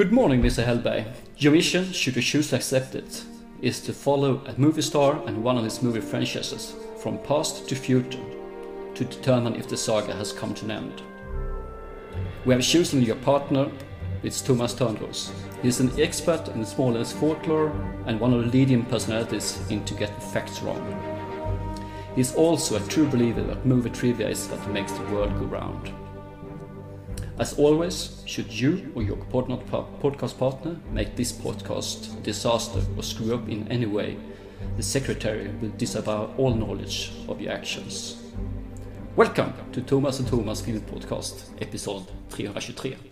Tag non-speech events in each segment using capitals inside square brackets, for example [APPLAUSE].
Good morning, Mr. Hellberg. Your mission, should you choose to accept it, is to follow a movie star and one of his movie franchises, from past to future, to determine if the saga has come to an end. We have chosen your partner, it's Thomas Törnros. He's an expert in Småland's folklore and one of the leading personalities into getting facts wrong. He's also a true believer that movie trivia is what makes the world go round. As always, should you or your podcast partner make this podcast a disaster or screw up in any way, the secretary will disavow all knowledge of your actions. Welcome to Thomas and Thomas Film Podcast, episode 323.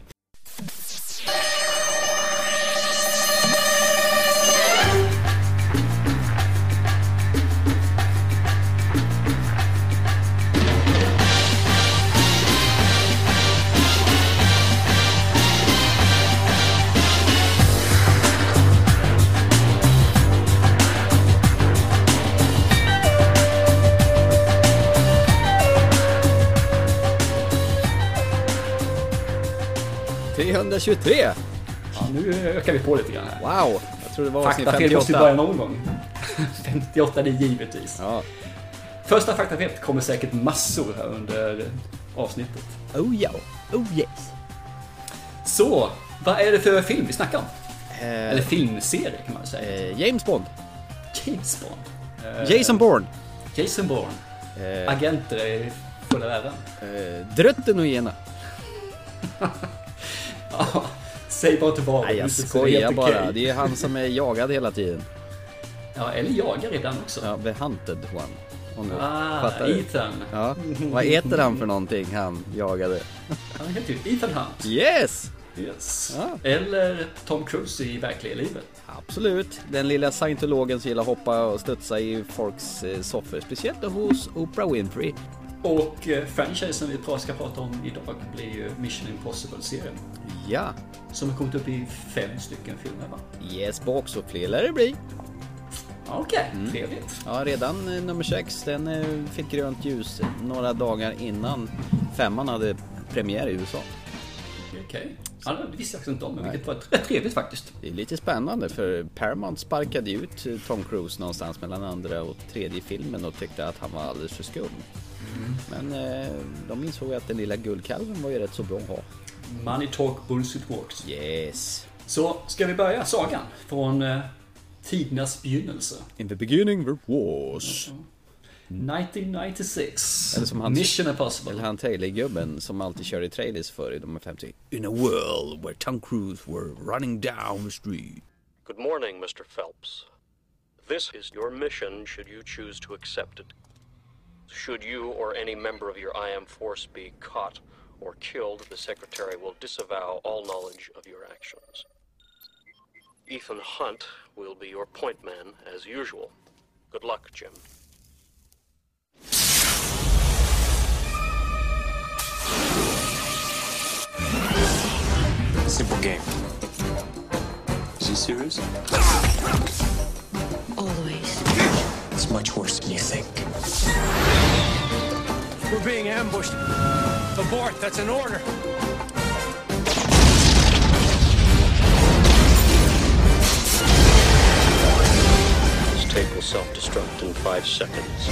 323! Ja, nu ökar vi på lite grann här. Wow! Jag tror det var Faktafel måste ju 58. börja någon gång. [LAUGHS] 58 det är givetvis. Ja. Första faktafelet kommer säkert massor här under avsnittet. Oh ja, oh yes. Så, vad är det för film vi snackar om? Eh, Eller filmserie kan man säga. eh, James Bond. James Bond. Eh, Jason Bourne. Jason Bourne. Eh, Agenter i fulla världen. eh, Drötten och gena. [LAUGHS] Säg bara tillbaka. Nej jag skojar bara. okej. Det är han som är jagad hela tiden. Ja, eller jagar ibland också. Ja, the hunted one. Om du Ah, fattar du? Ethan. Ja. Vad heter han för någonting han jagade? Han heter ju Ethan Hunt. Yes! Yes. Ja. Eller Tom Cruise i verkliga livet. Absolut. Den lilla scientologen som gillar hoppa och studsa i folks eh, soffor. Speciellt hos Oprah Winfrey. Och eh, franchisen vi ska prata om idag blir ju Mission Impossible-serien. Ja. Som har kommit upp i fem stycken filmer va? Yes box och fler lär det bli. Okej, Mm. trevligt. Ja, redan eh, nummer 6 den eh, fick grönt ljus några dagar innan femman hade premiär i USA. Okej. Ja, det visste jag inte om, men vilket var rätt trevligt faktiskt. Det är lite spännande för Paramount sparkade ut Tom Cruise någonstans mellan andra och tredje filmen och tyckte att han var alldeles för skum. Men eh, de insåg att den lilla guldkalven var ju rätt så bra att ha. Money Talk Bullshit Walks. Yes. Så, ska vi börja sagan från eh, tidernas begynnelse. In the beginning there was. 1996. Eller som han- Mission Impossible. Eller han Taylor-gubben som alltid kör i trailers för i de här 50. In a world where Tom Cruise were running down the street. Good morning, Mr. Phelps. This is your mission should you choose to accept it. Should you or any member of your IM force be caught or killed, the Secretary will disavow all knowledge of your actions. Ethan Hunt will be your point man as usual. Good luck, Jim. Simple game. Is he serious? Always. Much worse than you think. We're being ambushed. Abort, that's an order. This tape will self-destruct in five seconds.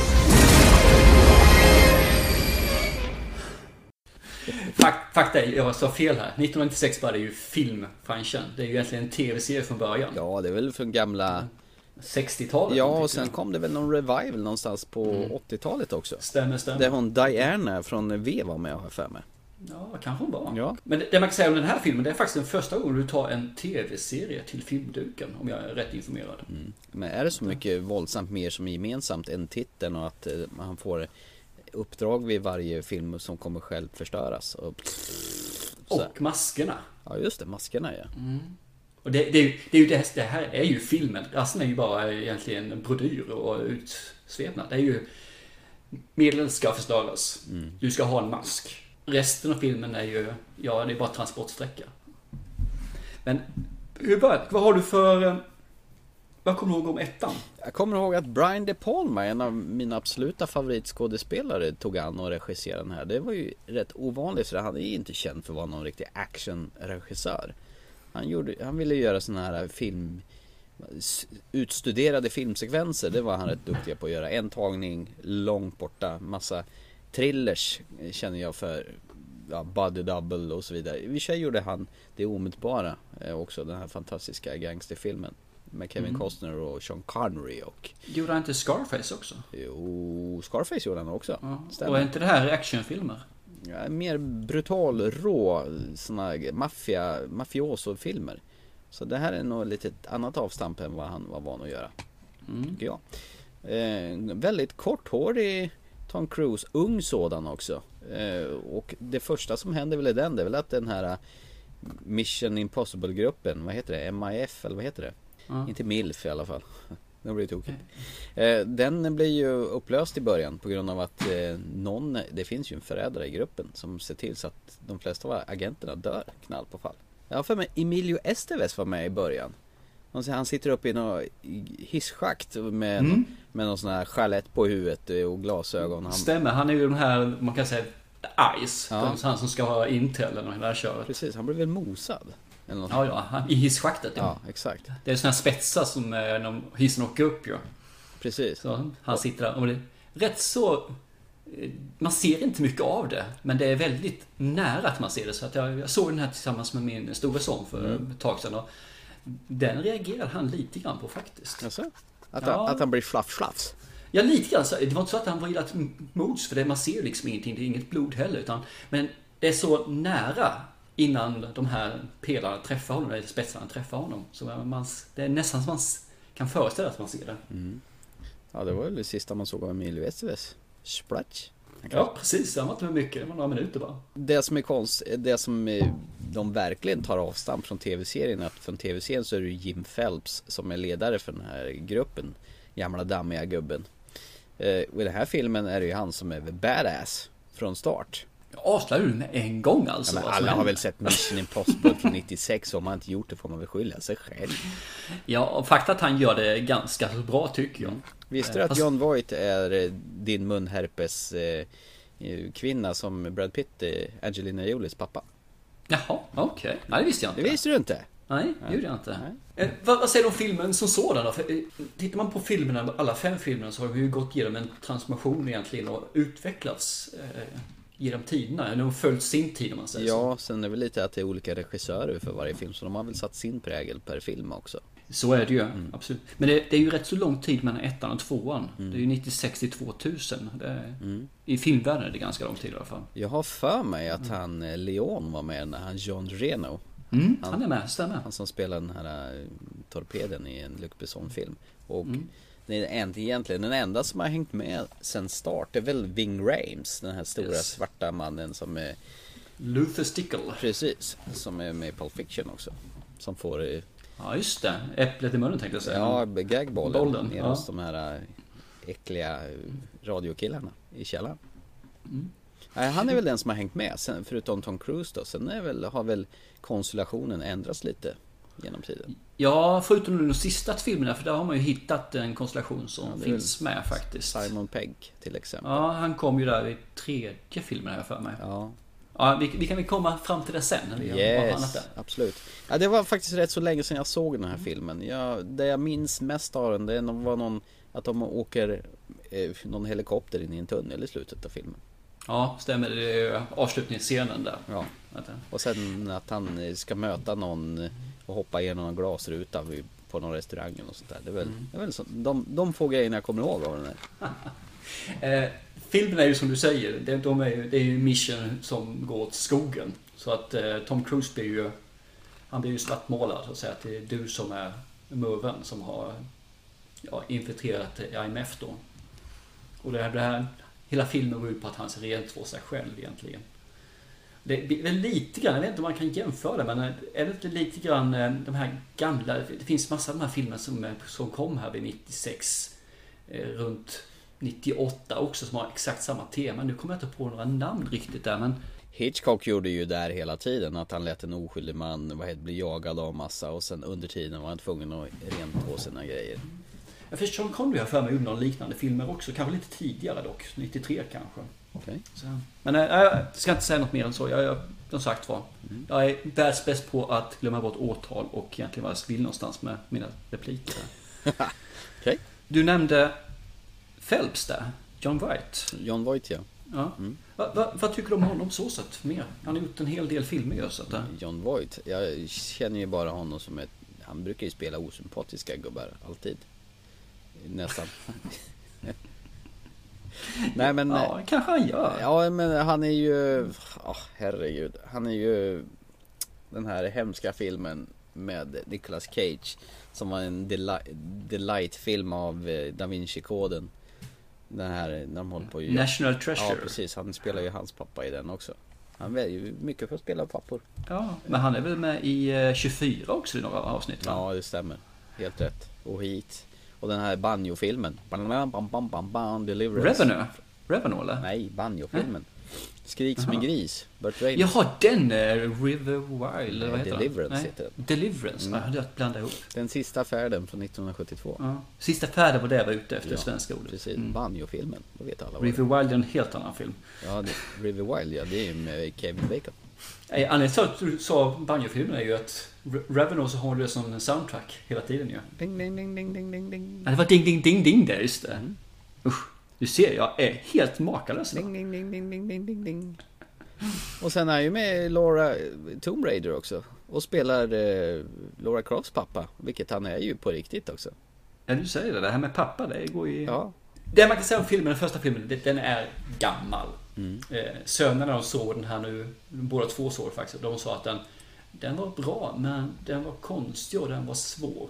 Fak- fakta är, jag sa fel här. 1996 var det ju filmfranchisen. Det är ju egentligen en tv-serie från början. Ja, det är väl från gamla... 60-talet. Ja, och sen kom det väl någon revival någonstans på 80-talet också. Stämmer, stämmer. Där hon Diana från V var med har jag för mig. Ja, kanske hon var. Ja. Men det det man kan säga om den här filmen, det är faktiskt den första gången du tar en tv-serie till filmduken, om jag är rätt informerad. Men är det så mycket våldsamt mer som är gemensamt än titeln och att eh, man får uppdrag vid varje film som kommer själv förstöras? Och. Och maskerna. Ja, just det, maskerna ja. Och det, det, det, är ju det, det här är ju filmen. Resten är ju bara egentligen en brodyr och utsvepnad. Det är ju medlen ska förstöras. Du ska ha en mask. Resten av filmen är ju, ja det är bara transportsträcka. Men hur började Vad har du för, eh, vad kommer du ihåg om ettan? Jag kommer ihåg att Brian De Palma, en av mina absoluta favoritskådespelare, tog an och regisserade den här. Det var ju rätt ovanligt för han är ju inte känd för att vara någon riktig actionregissör. Han, gjorde, han ville göra såna här film utstuderade filmsekvenser, det var han rätt duktig på att göra. En tagning, långt borta, massa thrillers eh, känner jag för. Ja, Body Double och så vidare. I och sig gjorde han det omedelbara eh, också, den här fantastiska gangsterfilmen. Med Kevin Costner och Sean Connery och Gjorde han inte Scarface också? Jo, Scarface gjorde han också. Ja. Stämmer. Och är inte det här actionfilmer? Mer brutal, rå, såna maffia, mafioso-filmer. Så det här är nog lite ett annat avstamp än vad han var van att göra. Tycker jag. Eh, väldigt korthårig Tom Cruise, ung sådan också. Eh, och det första som händer väl i den, det är väl att den här Mission Impossible-gruppen, vad heter det? MIF eller vad heter det? Ja. Inte MILF i alla fall. [LAUGHS] Det blir tokigt. Eh, Den blir ju upplöst i början på grund av att eh, någon, det finns ju en förrädare i gruppen som ser till så att de flesta av agenterna dör knall på fall. Jag har för mig Emilio Estevez var med i början. Han sitter uppe i något hisschakt med, Mm. med någon sån här chalett på huvudet och glasögon. Han, Stämmer, han är ju den här, man kan säga, Ice. Ja. Den, han som ska ha Intel eller det där köret. precis, han blev väl mosad. Eller något. Ja, ja, i hisschaktet. ja, exakt. Det är såna här spetsar som eh, när hissen åker upp ju. Precis. Så han sitter där och det är rätt så... eh, Man ser inte mycket av det, men det är väldigt nära att man ser det. Så att jag, jag såg den här tillsammans med min stora son för Mm. ett tag sedan. Och den reagerade han lite grann på faktiskt. Alltså, att, Ja. han, att han blir fluff fluffs. Ja, lite grann. Det var inte så att han var illa mods, för det, man ser liksom ingenting. Det är inget blod heller. Utan, men det är så nära innan de här pelarna träffar honom, eller spetsarna träffar honom. Så man, det är nästan som man kan föreställa sig att man ser det. Ja, det var väl det sista man såg av Emilio Estevez. Splatch. Ja, precis. Han var inte med mycket. Det var några minuter bara. Det som är konst, det som de verkligen tar avstamp från tv-serien, att från tv-serien så är det Jim Phelps som är ledare för den här gruppen. Gamla dammiga gubben. Eh, och i den här filmen är det ju han som är badass från start. Avslöjar du med en gång alltså? Ja, men som alla har väl sett Mission Impossible från 96 och om man inte gjort det får man väl skylla sig själv. Ja, och fakta att han gör det ganska bra tycker jag. Visste du att Fast- John Voight är eh, din munherpes eh, eh, kvinna som Brad Pitt är Angelina Jolies pappa? Jaha, okej. Nej, det visste jag Det inte. visste du inte? Nej, det gjorde jag inte. Nej. Eh, vad, vad säger du om filmen som sådan då? För, eh, tittar man på filmerna, alla fem filmerna, så har de ju gått igenom en transformation egentligen och utvecklats eh, genom tiderna. De har följt sin tid om man säger så. Ja, sen är det väl lite att det är olika regissörer för varje film så de har väl satt sin prägel per film också. Så är det ju, Mm. absolut. Men det, det är ju rätt så lång tid mellan ettan och tvåan. Det är ju 96 till 2000. Det är, Mm. I filmvärlden är det ganska lång tid i alla fall. Jag har för mig att han eh, Leon var med när han John Reno. Mm, han är med, stämmer. Han som spelar den här eh, torpeden i en Luc Besson-film. Och Mm. Det är en- egentligen den enda som har hängt med sen start är väl Ving Rhames, den här stora Yes. svarta mannen som är Luther Stickle. precis, som är med i Pulp Fiction också. Som får eh, Ja, just det. Äpplet i munnen tänkte jag säga. Ja, gagbollen Bollen, nere ja. hos de här äh, äckliga äh, radiokillarna i källaren. Mm. Han är väl den som har hängt med, sen, förutom Tom Cruise då. Sen är väl, har väl konstellationen ändrats lite genom tiden. Ja, förutom de sista filmerna, för där har man ju hittat en konstellation som är finns med faktiskt. Simon Pegg till exempel. Ja, han kom ju där i tredje filmen har jag för mig. Ja, Ja, vi, vi kan väl komma fram till det sen när vi har behandlat yes, absolut. Ja, det var faktiskt rätt så länge sedan jag såg den här filmen. Jag, det jag minns mest av den, det var någon, att de åker eh, någon helikopter in i en tunnel i slutet av filmen. Ja, stämmer. Det är avslutningsscenen där. Ja. Och sen att han ska möta någon och hoppa igenom en glasruta på någon restaurang och sånt där. Det är väl, det är väl så, de, de få grejerna jag kommer ihåg av den här. [LAUGHS] Eh, filmen är ju som du säger, det, de är ju, det är ju mission som går åt skogen. Så att eh, Tom Cruise blir ju, han blir ju svartmålad att säga. Att det är du som är muven som har ja, infiltrerat IMF då. Och det här, det här, hela filmen går ut på att han ser rent för sig själv egentligen. Det är väl lite grann, jag vet inte om man kan jämföra det, men är det inte lite grann eh, de här gamla, det finns massa av de här filmerna som, eh, som kom här vid 96, eh, runt 98 också som har exakt samma tema. Nu kommer jag inte på några namn riktigt där men Hitchcock gjorde ju där hela tiden att han lät en oskyldig man vad heter, bli jagad av massa och sen under tiden var han tvungen att rentvå sina grejer. Jag för Sean Connery har för mig gjort några liknande filmer också. Kanske lite tidigare dock. 93 kanske. Okej. Så. Men äh, jag ska inte säga något mer än så. Jag, jag, som sagt var. Jag är världsbäst på att glömma bort årtal och egentligen vad jag vill någonstans med mina repliker. [LAUGHS] Okej. Du nämnde Phelps där. John Wright. John Voight ja. Ja. Va, va, vad tycker du om honom så sett? Mer? Han har gjort en hel del filmer ju att, äh, John Voight. Jag känner ju bara honom som ett... Han brukar ju spela osympatiska gubbar, alltid. Nästan. [LAUGHS] Nej men... Ja, kanske han gör. Ja men han är ju... Oh, herregud. Han är ju... Den här hemska filmen med Nicolas Cage. Som var en deli- delight-film av eh, Da Vinci-koden. Den här när de håller på göra- National Treasure. Ja precis, han spelar ju hans pappa i den också. Han väljer ju mycket för att spela pappor. Ja, men han är väl med i eh, 24 också i några avsnitt va? Ja det stämmer. Helt rätt. Och hit. Och den här banjo-filmen. Revenue? Revenue eller? Nej, banjo-filmen. Skrik som en gris. Burt Reynolds. Jaha, den är River Wild, eller vad heter Deliverance den? heter den. Deliverance, Mm. jag blandat ihop. Den sista färden från 1972. Ja. Sista färden var det jag var ute efter, Ja, svenska ordet. Precis, Mm. banjo-filmen. Då vet alla River Wild är en helt annan film. Ja, det, River Wild, ja det är med Kevin Bacon. Eh, Anledningen till att du sa banjo-filmen är ju att så har det som en soundtrack hela tiden ju. Ding, ding, ding, ding, ding, ding, ding. Ja, det var ding, ding, ding, ding där, just det. Mm. Usch, du ser, jag är helt makalös. Ding, ding, ding, ding, ding, ding, ding, ding. Och sen är han ju med Laura Tomb Raider också. Och spelar eh, Laura Crofts pappa. Vilket han är ju på riktigt också. Ja, du säger det. Det här med pappa, det går ju... Ja. Det man kan säga om filmen, den första filmen, den är gammal. Mm. Eh, sönerna de såg den här nu, båda två såg faktiskt, de sa att den, den var bra, men den var konstig och den var svår.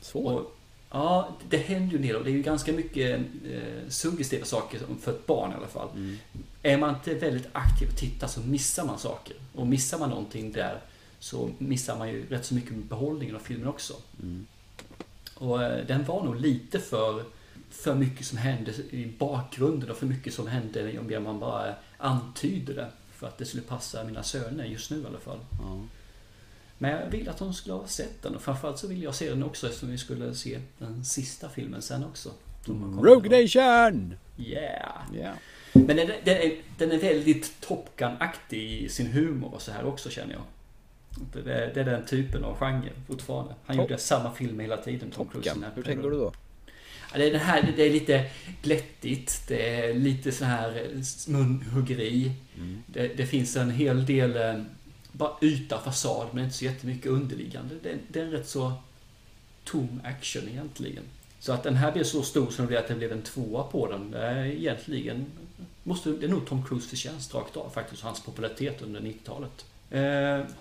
Svår. Och, ja, det händer ju en del och det är ju ganska mycket eh, suggestiva saker för ett barn i alla fall. Mm. Är man inte väldigt aktiv och tittar så missar man saker. Och missar man någonting där så missar man ju rätt så mycket med behållningen av filmen också. Mm. Och eh, den var nog lite för, för mycket som hände i bakgrunden och för mycket som hände om det man bara antyder det. För att det skulle passa mina söner just nu i alla fall. Ja. Men jag vill att de skulle ha sett den och framförallt så vill jag se den också eftersom vi skulle se den sista filmen sen också. Rogue Nation! Yeah! Ja. Men den, den, är, den är väldigt Top Gun-aktig i sin humor och så här också känner jag. Det är, det är den typen av genre fortfarande. Han Top- gjorde samma film hela tiden, Tom Cruise. Hur tänker du då? Det, är det, här, det är lite glättigt, det är lite så här munhuggeri. Det, det finns en hel del eh, bara yta, fasad, men inte så jättemycket underliggande. Det, det är en rätt så tom action egentligen. Så att den här blev så stor som det blev att det blev en tvåa på den, det är egentligen måste, det är nog Tom Cruise förtjänst rakt av faktiskt, hans popularitet under 90-talet. Eh,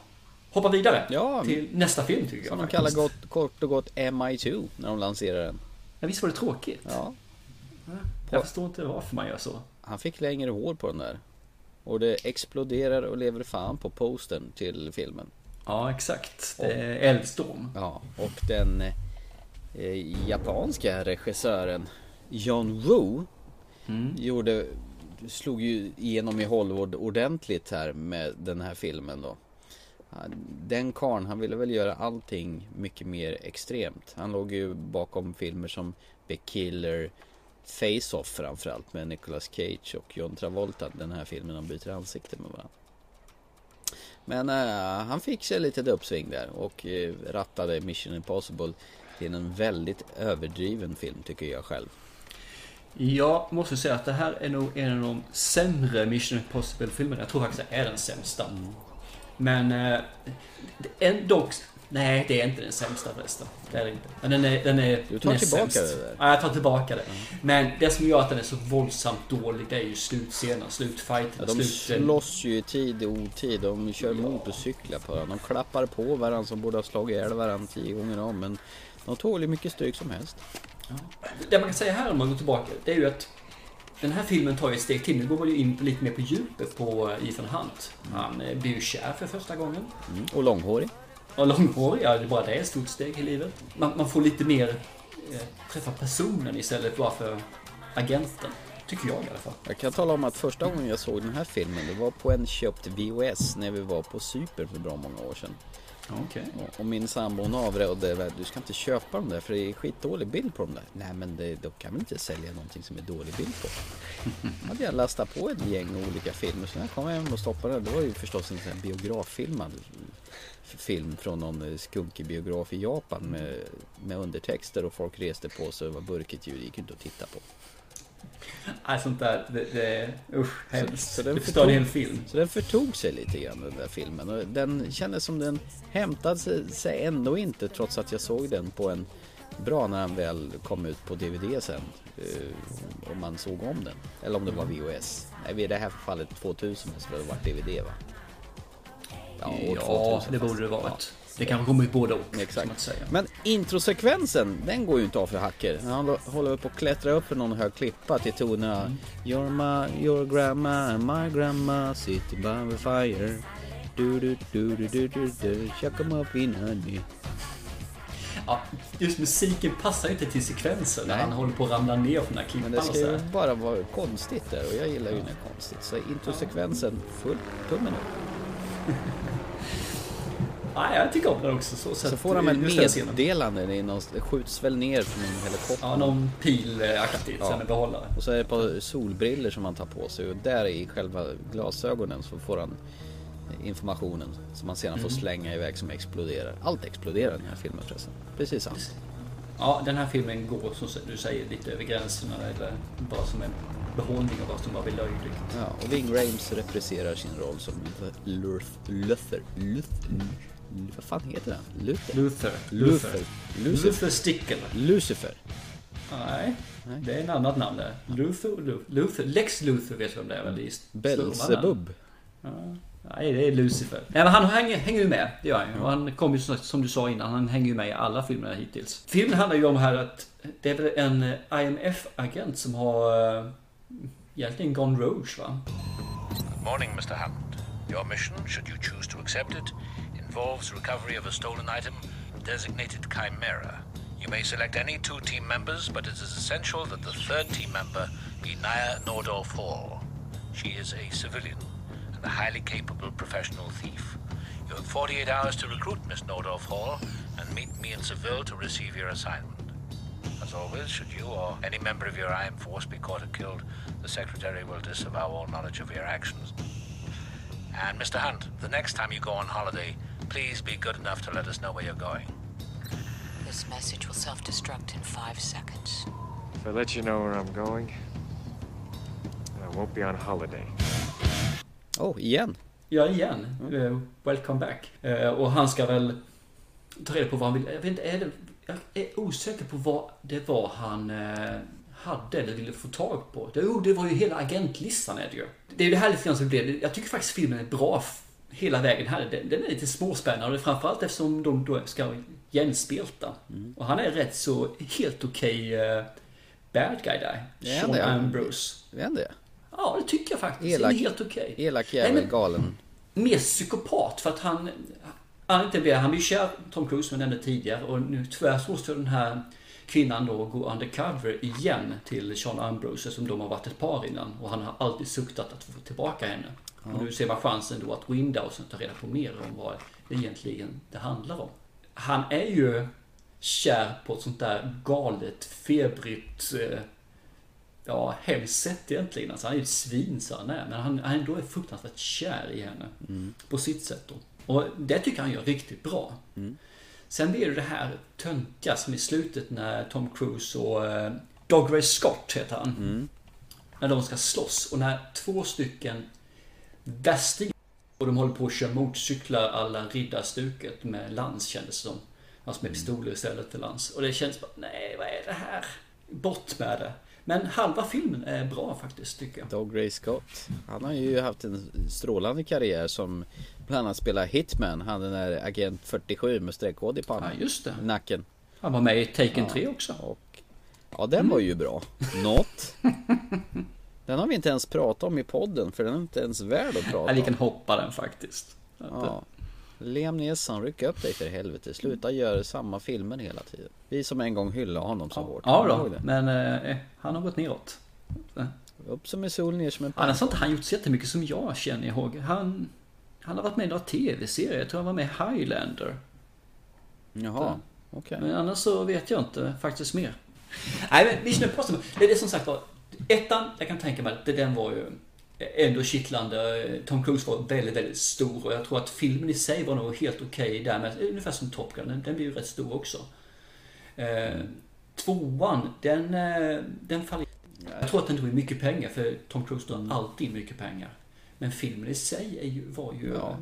hoppa vidare Ja, till nästa film tycker jag Som de kallar gott, kort och gott MI2 när de lanserar den. Ja, visst var det tråkigt? Ja. Jag förstår inte varför man gör så. Han fick längre hår på den där. Och det exploderar och lever fan på postern till filmen. Ja, exakt. Det är Eldstorm. Ja, och den eh, japanska regissören John Woo gjorde, slog ju igenom i Hollywood ordentligt här med den här filmen då. Den karln, han ville väl göra allting mycket mer extremt. Han låg ju bakom filmer som The Killer, Face-Off framförallt med Nicolas Cage och John Travolta. Den här filmen de byter ansikte med varandra. Men eh, han fick sig lite uppsving där och eh, rattade Mission Impossible till en väldigt överdriven film tycker jag själv. Jag måste säga att det här är nog en av de sämre Mission Impossible-filmerna. Jag tror faktiskt det är den sämsta. Men eh, är dock... Nej, det är inte den sämsta förresten. Det är det inte. Men den är, den är Du tar näst tillbaka sämst. det där. Ja, jag tar tillbaka det. Men det som gör att den är så våldsamt dålig, det är ju slutscenen, slutfighten, Ja, de sluten. slåss ju i tid och otid. De kör motorcyklar på varandra. De klappar på varandra som borde ha slagit ihjäl varandra tio gånger om. Men de tål ju mycket stryk som helst. Det man kan säga här om man går tillbaka, det är ju att den här filmen tar ju ett steg till. Nu går man ju in lite mer på djupet på Ethan Hunt. Han eh, blir ju kär för första gången. Mm. Och långhårig. Och långhårig, ja, det är bara det är ett stort steg i livet. Man, man får lite mer eh, träffa personen istället bara för agenten. Tycker jag i alla fall. Jag kan tala om att första gången jag såg den här filmen det var på en köpt VHS när vi var på Cypern för bra många år sedan. Okej. Och- Och min sambo hon avrådde, du ska inte köpa dem där för det är skitdålig bild på dem där. Nej men det, då kan vi inte sälja någonting som är dålig bild på. [LAUGHS] hade jag lastat på ett gäng olika filmer så när jag kom hem och stoppade den, det var ju förstås en sån här biograffilmad film från någon eh, skunkig biograf i Japan med, med undertexter och folk reste på sig och det var burkigt ljud, det gick inte att titta på. Nej, sånt där, det, det usch, hemskt. så den det förstör en hel film. Så den förtog sig lite grann den där filmen och den kändes som den hämtade sig- ändå inte trots att jag såg den på en bra när den väl kom ut på DVD sen. eh, Om man såg om den. Eller om det var VHS. Nej, i det här fallet 2000 måste det ha varit DVD va? Ja, år Ja, 2000 det borde det varit. Det kanske kommer ut både och. Exakt. Men introsekvensen, den går ju inte av för hacker. Han hå- håller på att klättra upp för någon hög klippa till tonerna Your, ma, your grandma and my grandma sitting by the fire du du du du du du du Chuck 'em up in honey Ja, just musiken passar ju inte till sekvensen när Nej. han håller på att ramla ner från den här Men klippan det och ska ju bara vara konstigt där och jag gillar ju när det är konstigt. Så introsekvensen, full tummen upp. [LAUGHS] Nej, jag tycker om den också. Så, Så får han scenen. meddelande, det, är någon, skjuts väl ner från en helikopter. Ja, någon pilaktigt, Ja. sen en behållare. Och så är det ett par solbriller som han tar på sig och där i själva glasögonen så får han informationen som man sedan får slänga iväg som exploderar. Allt exploderar i den här filmen förresten. Precis allt. Ja, den här filmen går som du säger lite över gränserna eller bara som en behållning av vad som bara blir löjligt. Ja, och Ving Rhames repriserar sin roll som Luther. Luther. Luther. Vad fan heter han? Luther? Luther. Luther. Lucifer. Luther Stickle. Lucifer. Nej, det är en annat namn där. Luther, Luther, Luther. Lex Luther vet vem det är väl? i. Nej, det är Lucifer. Nej, men han hänger, hänger ju med. Det gör han ju. Och han kommer ju som- som du sa innan, han hänger ju med i alla filmerna hittills. Filmen handlar ju om här att det är väl en eh, IMF-agent som har eh, egentligen gone rogue va? Good morning, Mr. Hammond. Your mission, should you choose to accept it, involves recovery of a stolen item designated Chimera. You may select any two team members, but it is essential that the third team member be Naya Nordorf Hall. She is a civilian and a highly capable professional thief. You have 48 hours to recruit Miss Nordorf Hall and meet me in Seville to receive your assignment. As always, should you or any member of your IM force be caught or killed, the Secretary will disavow all knowledge of your actions. And Mr. Hunt, the next time you go on holiday, please be good enough to let us know where you're going. This message will self destruct in five seconds. If I let you know where I'm going, I won't be on holiday. Oh, igen. Ja, igen. Eh, welcome back. Eh, och han ska väl ta reda på vad han vill. Jag vet inte, är det, jag är osäker på vad det var han eh, hade eller ville få tag på. Jo, det var ju hela agentlistan är det ju. Det är ju det här lite grann som blev. Jag tycker faktiskt filmen är bra hela vägen här. Den, den är lite småspännande, framförallt eftersom de då ska gänspelta. Och han är rätt så helt okej eh, bad guy där. Är Sean det? Ambrose. Är han det? Ja, det tycker jag faktiskt. Elak- helt okej. Elak Nej, jävel, galen. mer psykopat för att han... Han, inte blir, han blir kär Tom Cruise som jag nämnde tidigare och nu tyvärr så måste den här kvinnan då gå undercover igen till Sean Ambrose som de har varit ett par innan och han har alltid suktat att få tillbaka henne. Och nu ser man chansen då att gå in där och ta reda på mer om vad egentligen det handlar om. Han är ju kär på ett sånt där galet, febrigt, eh, ja, hemskt sätt egentligen. Alltså, han är ju ett svin så han är, men han, han ändå är fruktansvärt kär i henne. På sitt sätt då. Och det tycker han gör riktigt bra. Sen blir det det här töntiga som i slutet när Tom Cruise och eh, Dougray Scott heter han. När de ska slåss och när två stycken värstingar och de håller på att köra motorcyklar alla riddarstuket med lans kändes det som. Alltså med pistoler istället för lans. Och det känns bara, nej vad är det här? Bort med det. Men halva filmen är bra faktiskt tycker jag. Dog Ray Scott. Han har ju haft en strålande karriär som bland annat spelar Hitman. Han den där Agent 47 med streckkod i pannan. Ja, just det. Nacken. Han var med i Taken 3 också. Och, ja, den var ju bra. Något. [LAUGHS] Den har vi inte ens pratat om i podden för den är inte ens värd att prata Ja, vi om. kan hoppa den faktiskt. Ja. Liam Neeson, ryck upp dig för helvete. Sluta göra samma filmer hela tiden. Vi som en gång hyllade honom så hårt. Ja du ihåg då, men eh, han har gått neråt. Upp som en sol, ner som en Annars har inte han gjort så jättemycket som jag känner ihåg. Han, han har varit med i några tv-serier. Jag tror han var med i Highlander. Jaha, okej. Men annars så vet jag inte faktiskt mer. Nej men Mission Impossible, det är det som sagt var. Ettan, jag kan tänka mig att den var ju ändå kittlande. Tom Cruise var väldigt, väldigt stor och jag tror att filmen i sig var nog helt okej där. Men ungefär som Top Gun, den, den blir ju rätt stor också. Eh, tvåan, den, eh, den faller... Jag tror att den in mycket pengar för Tom Cruise drar alltid in mycket pengar. Men filmen i sig är ju, var ju Ja.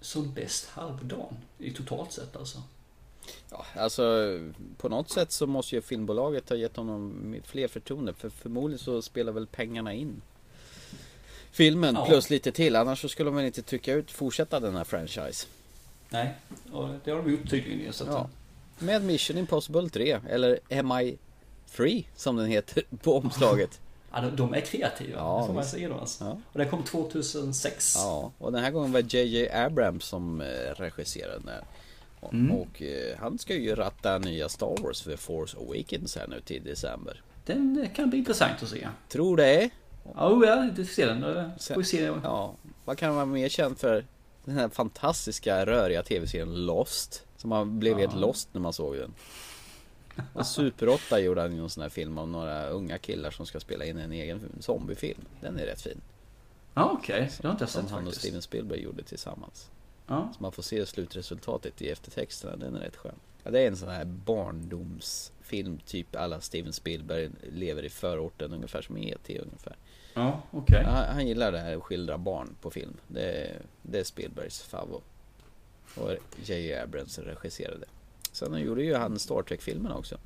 som bäst halvdan i totalt sett alltså. Ja, alltså på något sätt så måste ju filmbolaget ha gett honom fler förtroende. För förmodligen så spelar väl pengarna in filmen Ja. plus lite till. Annars så skulle man inte trycka ut, fortsätta den här franchise. Nej, och det har de gjort tydligen. Så Ja. Med Mission Impossible 3 eller MI Free som den heter [LAUGHS] på omslaget. Ja, de, de är kreativa, Ja, får man säga då. Alltså. Ja. Och den kom 2006. Ja, och den här gången var JJ Abrams som eh, regisserade den här. Och, Mm. och eh, han ska ju ratta nya Star Wars för Force Awakens här nu till december. Den eh, kan bli intressant att se. Tror det. Ja, ja, du ser den. Se. Ja, vad kan man vara mer känd för? Den här fantastiska röriga tv-serien Lost. Som man blev helt lost när man såg den. Och Super 8 gjorde han ju en sån här film om några unga killar som ska spela in en egen zombiefilm. Den är rätt fin. Ja, okej. Det har inte jag Som sett han och faktiskt. Steven Spielberg gjorde tillsammans. Ja. Så man får se slutresultatet i eftertexterna. Den är rätt skön. Ja, det är en sån här barndomsfilm. Typ alla Steven Spielberg lever i förorten. Ungefär som E.T. ungefär. Ja, okej. Ja, han gillar det här att skildra barn på film. Det är, det är Spielbergs favorit. Och J.J. Abrams regisserade. Sen gjorde ju han Star Trek-filmerna också.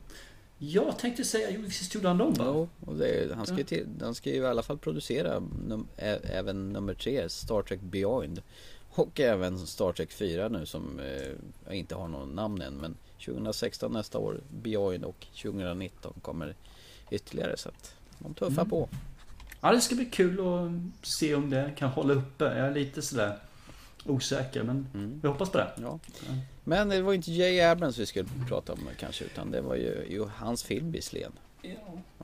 Jag tänkte säga, visst gjorde han dem va? Jo, och det, han, ska ju till, han ska ju i alla fall producera num, ä, även nummer tre, Star Trek Beyond. Och även Star Trek 4 nu som eh, inte har någon namn än. Men 2016 nästa år, Beyond och 2019 kommer ytterligare. Så att de tuffar Mm. på. Ja, det ska bli kul att se om det kan hålla uppe. Jag är lite sådär osäker, men Mm. vi hoppas på det. Ja. Men det var inte J. Abrams vi skulle prata om kanske utan det var ju, ju hans film visserligen.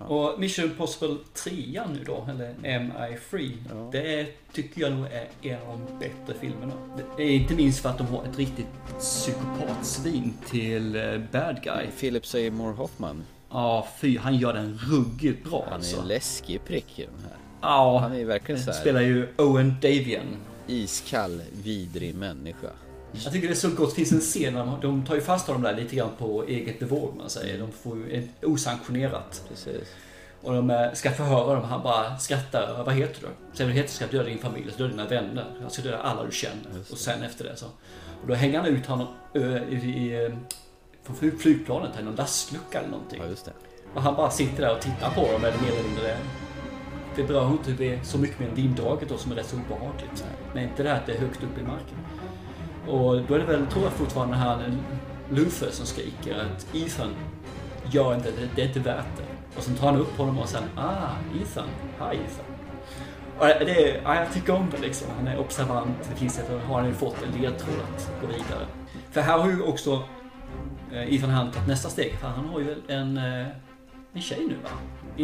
Ja. Och Mission Impossible 3 nu då, eller MI Free. Ja. Det tycker jag nog är en av de bättre filmerna. Det är inte minst för att de har ett riktigt psykopatsvin till eh, bad guy. Philip Seymour Hoffman. Ja, fy, han gör den ruggigt bra Han är alltså. en läskig prick i den här. Ja, Han är verkligen så här spelar ju Owen Davian. iskall, vidrig människa. Jag tycker det är så gott. Det finns en scen där de, tar ju fast honom där lite grann på eget bevåg man säger. De får ju osanktionerat. Precis. Och de eh, ska förhöra dem. Han bara skrattar. Vad heter du? Säger du heter ska döda din familj, så döda dina vänner. Jag ska döda alla du känner. Och sen efter det så. Och då hänger han ut honom ö, i, i, eh, från flyg- flygplanet i någon lastlucka eller någonting. Ja, just det. Och han bara sitter där och tittar på dem eller mer eller mindre. Det berör inte så mycket med vinddraget då som är rätt så obehagligt. Men inte det här att det är högt upp i marken. Och då är det väl, tror jag fortfarande här Luther som skriker att Ethan, gör inte det, det är inte värt det. Och sen tar han upp honom och sen, ah, Ethan, hi Ethan. Och det är, ja, jag tycker om det liksom. Han är observant. Det finns ett, har han ju fått en ledtråd att gå vidare. För här har ju också eh, Ethan Hunt tagit nästa steg. För han har ju en, eh, en tjej nu va?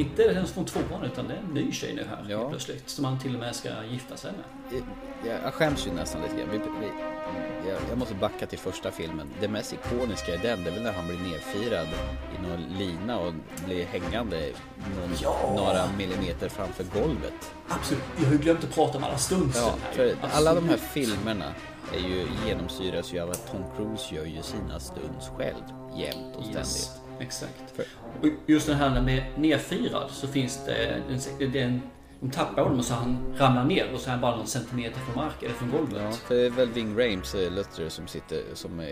Inte den från tvåan utan det är en ny tjej nu här Ja. plötsligt. Som han till och med ska gifta sig med. Jag, jag skäms ju nästan lite grann. Vi, vi, jag, jag måste backa till första filmen. Det mest ikoniska i den, det är väl när han blir nedfirad i någon lina och blir hängande någon, Ja. några millimeter framför golvet. Absolut. Jag har ju glömt att prata om alla stunts. Ja, alla de här filmerna är ju, genomsyras ju av att Tom Cruise gör ju sina stunts själv jämt och ständigt. Yes, exakt. För- Och just den här med nedfirad så finns det en, det är en de tappar honom och så han ramlar ner och så är han bara någon centimeter från marken eller från golvet. Ja, för det är väl Ving Rhames eh, Luther som sitter, som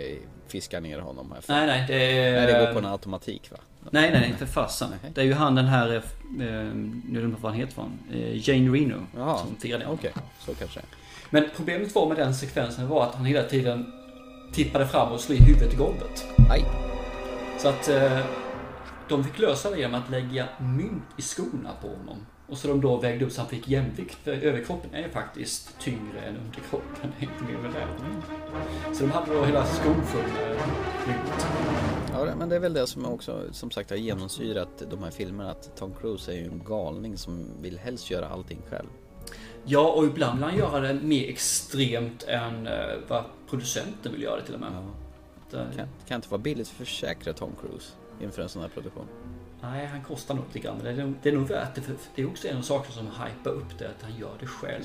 fiskar ner honom här. Nej, nej, det är... Nej, det går på en automatik va? Nej, nej, nej, för fasen. Nej. Det är ju han den här, eh, nu vet inte vad han heter från, eh, Jane Reno. Jaha, som firar ner okej. Så kanske. Men problemet var med den sekvensen var att han hela tiden tippade fram och slog i huvudet i golvet. Aj! Så att eh, de fick lösa det genom att lägga mynt i skorna på honom. Och så de då vägde upp så han fick jämvikt. För överkroppen är faktiskt tyngre än underkroppen. [LAUGHS] Inte mer med det. Så de hade då hela skon full med mynt. Ja, men det är väl det som också som sagt har genomsyrat de här filmerna. Att Tom Cruise är ju en galning som vill helst göra allting själv. Ja, och ibland vill han göra det mer extremt än eh, vad producenten vill göra det till och med. Eh, Kan, kan inte vara billigt för att försäkra Tom Cruise inför en sån här produktion. Nej, han kostar nog lite grann. Det är, det är nog värt det. För det är också en av sakerna som hypar upp det, att han gör det själv.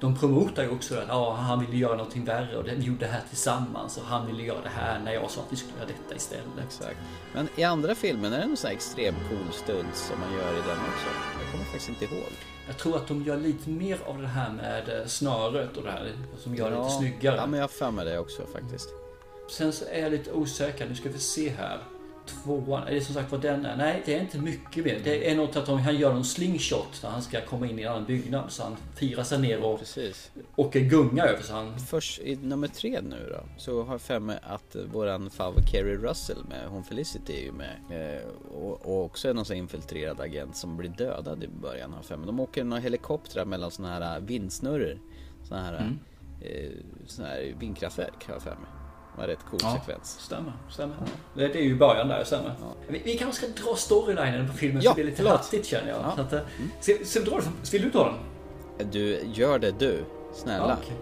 De promotar ju också att ja, han ville göra någonting värre och vi gjorde det här tillsammans. Och han ville göra det här när jag sa att vi skulle göra detta istället. Exakt. Men i andra filmen är det någon sån här extrem cool stund som man gör i den också. Jag kommer faktiskt inte ihåg. Jag tror att de gör lite mer av det här med eh, snöret och det här som gör det lite snyggare. Ja, men jag har för mig det också faktiskt. Sen så är jag lite osäker. Nu ska vi se här. Tvåan, är det som sagt vad den är? Nej, det är inte mycket mer. Det är något att han gör en slingshot när han ska komma in i en annan byggnad. Så han firar sig ner och Precis. åker gunga över. Så han... Först i nummer tre nu då, så har jag för mig att våran fav Kerry Russell med, hon Felicity är ju med. Eh, och, och också är någon sån infiltrerad agent som blir dödad i början har för mig. De åker några helikoptrar mellan såna här vindsnurror. Såna här, Mm. eh, såna här vindkraftverk har jag för mig. Var rätt cool Ja, sekvens. stämmer. stämmer. Det, det är ju början där, stämmer. Vi, vi kanske ska dra storylinen på filmen Ja, så det blir lite förlåt. hattigt känner jag. Ja. Så att, eh, ska, ska vi dra Vill du ta den? Du, gör det du. Snälla. okej.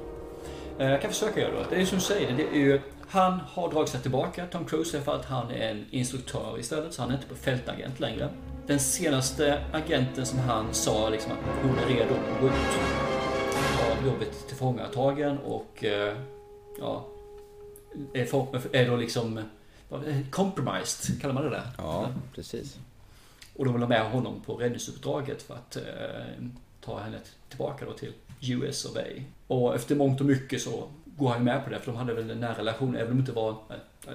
Eh, Jag kan försöka göra det. Det är som du säger, det är ju, han har dragit sig tillbaka, Tom Cruise, för att han är en instruktör istället, så han är inte på fältagent längre. Den senaste agenten som han sa liksom att hon är redo att gå ut har blivit tillfångatagen och eh, ja, är, då liksom vad- compromised, kallar man det där? Ja, precis. Och de vill ha med honom på räddningsuppdraget för att eh, ta henne tillbaka då till US of A. Och efter mångt och mycket så går han med på det för de hade väl en nära relation även om det inte var... eh,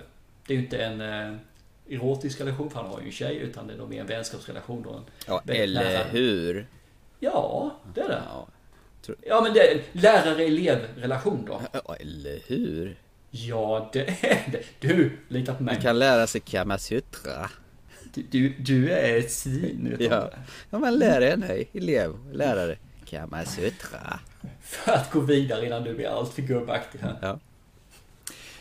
Det är ju inte en eh, erotisk relation för han har ju en tjej utan det är nog mer en vänskapsrelation då. Ja, eller nära- hur? Ja, det är det. Ja, Ja men det är lärare-elev-relation då. ja, eller hur? Ja, det är det. Du, lita på mig. Man kan lära sig Kamasutra. Du, du, du är ett svin. vet du Ja. ja, man lär en elev, lärare. Kamasutra. För att gå vidare innan du blir allt för gubbaktig här. Ja.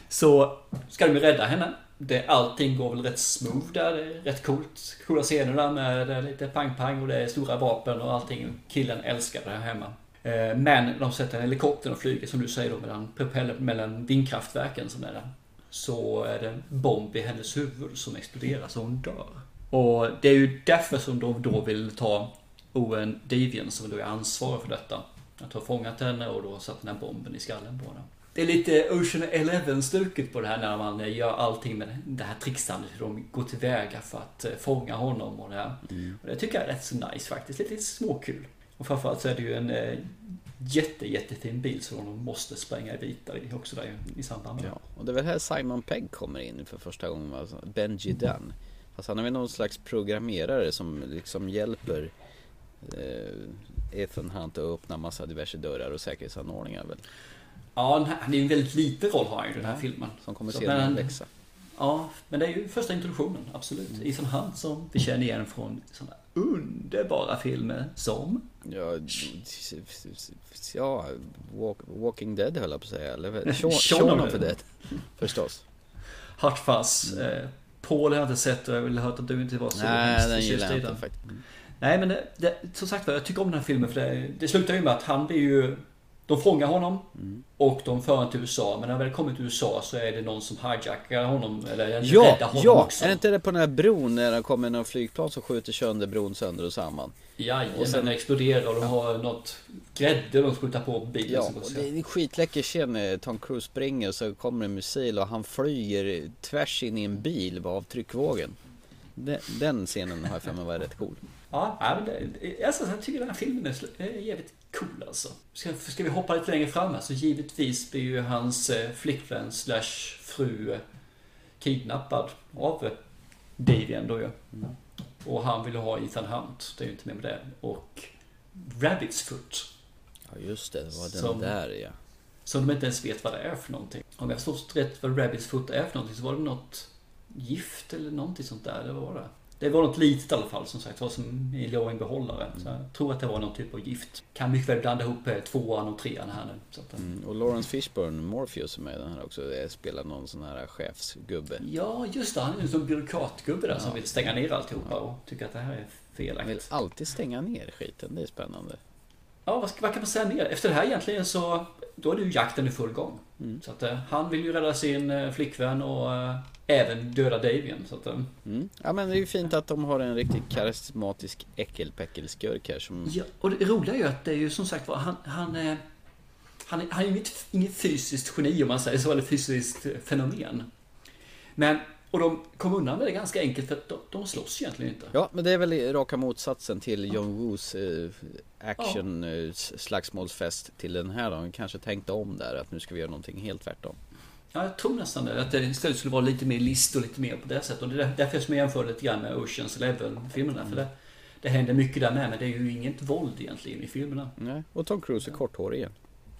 Så ska de rädda henne. Det, allting går väl rätt smooth där. Det är rätt coolt. Coola scener där med lite pang-pang och det är stora vapen och allting. Killen älskar det här hemma. Eh, Men de sätter en helikopter och flyger som du säger då mellan, propeller, mellan vindkraftverken som är där. Så är det en bomb i hennes huvud som exploderar så hon dör. Och det är ju därför som de då vill ta Owen Davian som då är ansvarig för detta. Att ha fångat henne och då satt den här bomben i skallen på henne. Det är lite Ocean Eleven-stuket på det här när man gör allting med det här trixandet. Hur de går tillväga för att eh, fånga honom och det här. Och det tycker jag är rätt så nice faktiskt. Lite, lite småkul. Och framförallt så är det ju en eh, jätte, jättefin bil som de måste spränga i bitar i också där i samband med Ja, och det är väl här Simon Pegg kommer in för första gången. Alltså Benji Dunn. Fast han är väl någon slags programmerare som liksom hjälper eh, Ethan Hunt att öppna massa diverse dörrar och säkerhetsanordningar väl. Ja, han är ju en väldigt liten roll har han ju i den här filmen. Som kommer sedan men- växa. Ja, men det är ju första introduktionen, absolut. Ethan Hunt som vi känner igen från sådana underbara filmer som... Ja, ja walk, Walking Dead höll jag på att säga. Eller Shaun, of the Dead. Förstås. Hot Fuzz. Eh, Paul har jag inte sett och jag väl hört att du inte var så Nej, den gillar jag inte faktiskt. Nej, men det, det, som sagt var, jag tycker om den här filmen för det, det slutar ju med att han blir ju... De fångar honom Mm. och de för honom till USA. Men när han väl kommer till USA så är det någon som hijackar honom eller räddar Ja, honom ja! också. Är det inte det på den här bron när det kommer någon flygplan som skjuter sönder bron sönder och samman? Jajamän, Och sen- den exploderar och de har något grädde de sprutar på bilen. Ja, och det är en skitläcker scen när Tom Cruise springer och så kommer en missil och han flyger tvärs in i en bil av tryckvågen. Den, den scenen har jag för mig var rätt cool. Ja, ja, alltså, jag tycker den här filmen är jävligt cool alltså. Ska, ska vi hoppa lite längre fram här så givetvis blir ju hans eh, flickvän slash fru kidnappad av eh, Davian då ju. Och han vill ha Ethan Hunt, det är ju inte mer med det. Och Rabbits Foot, Ja just det, det var den Som- där ja. som de inte ens vet vad det är för någonting. Om jag förstått rätt vad Rabbits Foot är för någonting så var det något gift eller någonting sånt där, eller vad var det? Det var något litet i alla fall som sagt, var som i låg en behållare. Så jag tror att det var någon typ av gift. Kan mycket väl blanda ihop eh, tvåan och trean här nu. Så att, eh, Mm, och Lawrence Fishburne, Morpheus som är den här också, spelar någon sån här chefsgubbe. Ja, just det. Han är ju en sån byråkratgubbe där som vill stänga ner alltihopa och tycker att det här är Han vill felaktigt. alltid stänga ner skiten, det är spännande. Ja, vad, vad kan man säga mer? Efter det här egentligen så... då är det ju jakten i full gång. Mm. Så att eh, han vill ju rädda sin flickvän och även döda Davian. Så att, eh, Mm. Ja men det är ju fint att de har en riktigt karismatisk äckelpäckelskurk här som... Ja, och det roliga är ju att det är ju som sagt var, han, han är... Han är, han är inget, inget fysiskt geni om man säger så, eller fysiskt fenomen. Men, och de kom undan med det ganska enkelt för att de, de slåss egentligen inte. Ja men det är väl raka motsatsen till John Woos eh, action eh, s- slagsmålsfest till den här då. Han kanske tänkte om där att nu ska vi göra någonting helt tvärtom. Ja, jag tror nästan det. Att det istället skulle vara lite mer list och lite mer på det sättet. Och det är därför som jag jämför lite grann med Oceans Eleven-filmerna. För det, det händer mycket där med, men det är ju inget våld egentligen i filmerna. Nej. Och Tom Cruise är korthårig igen.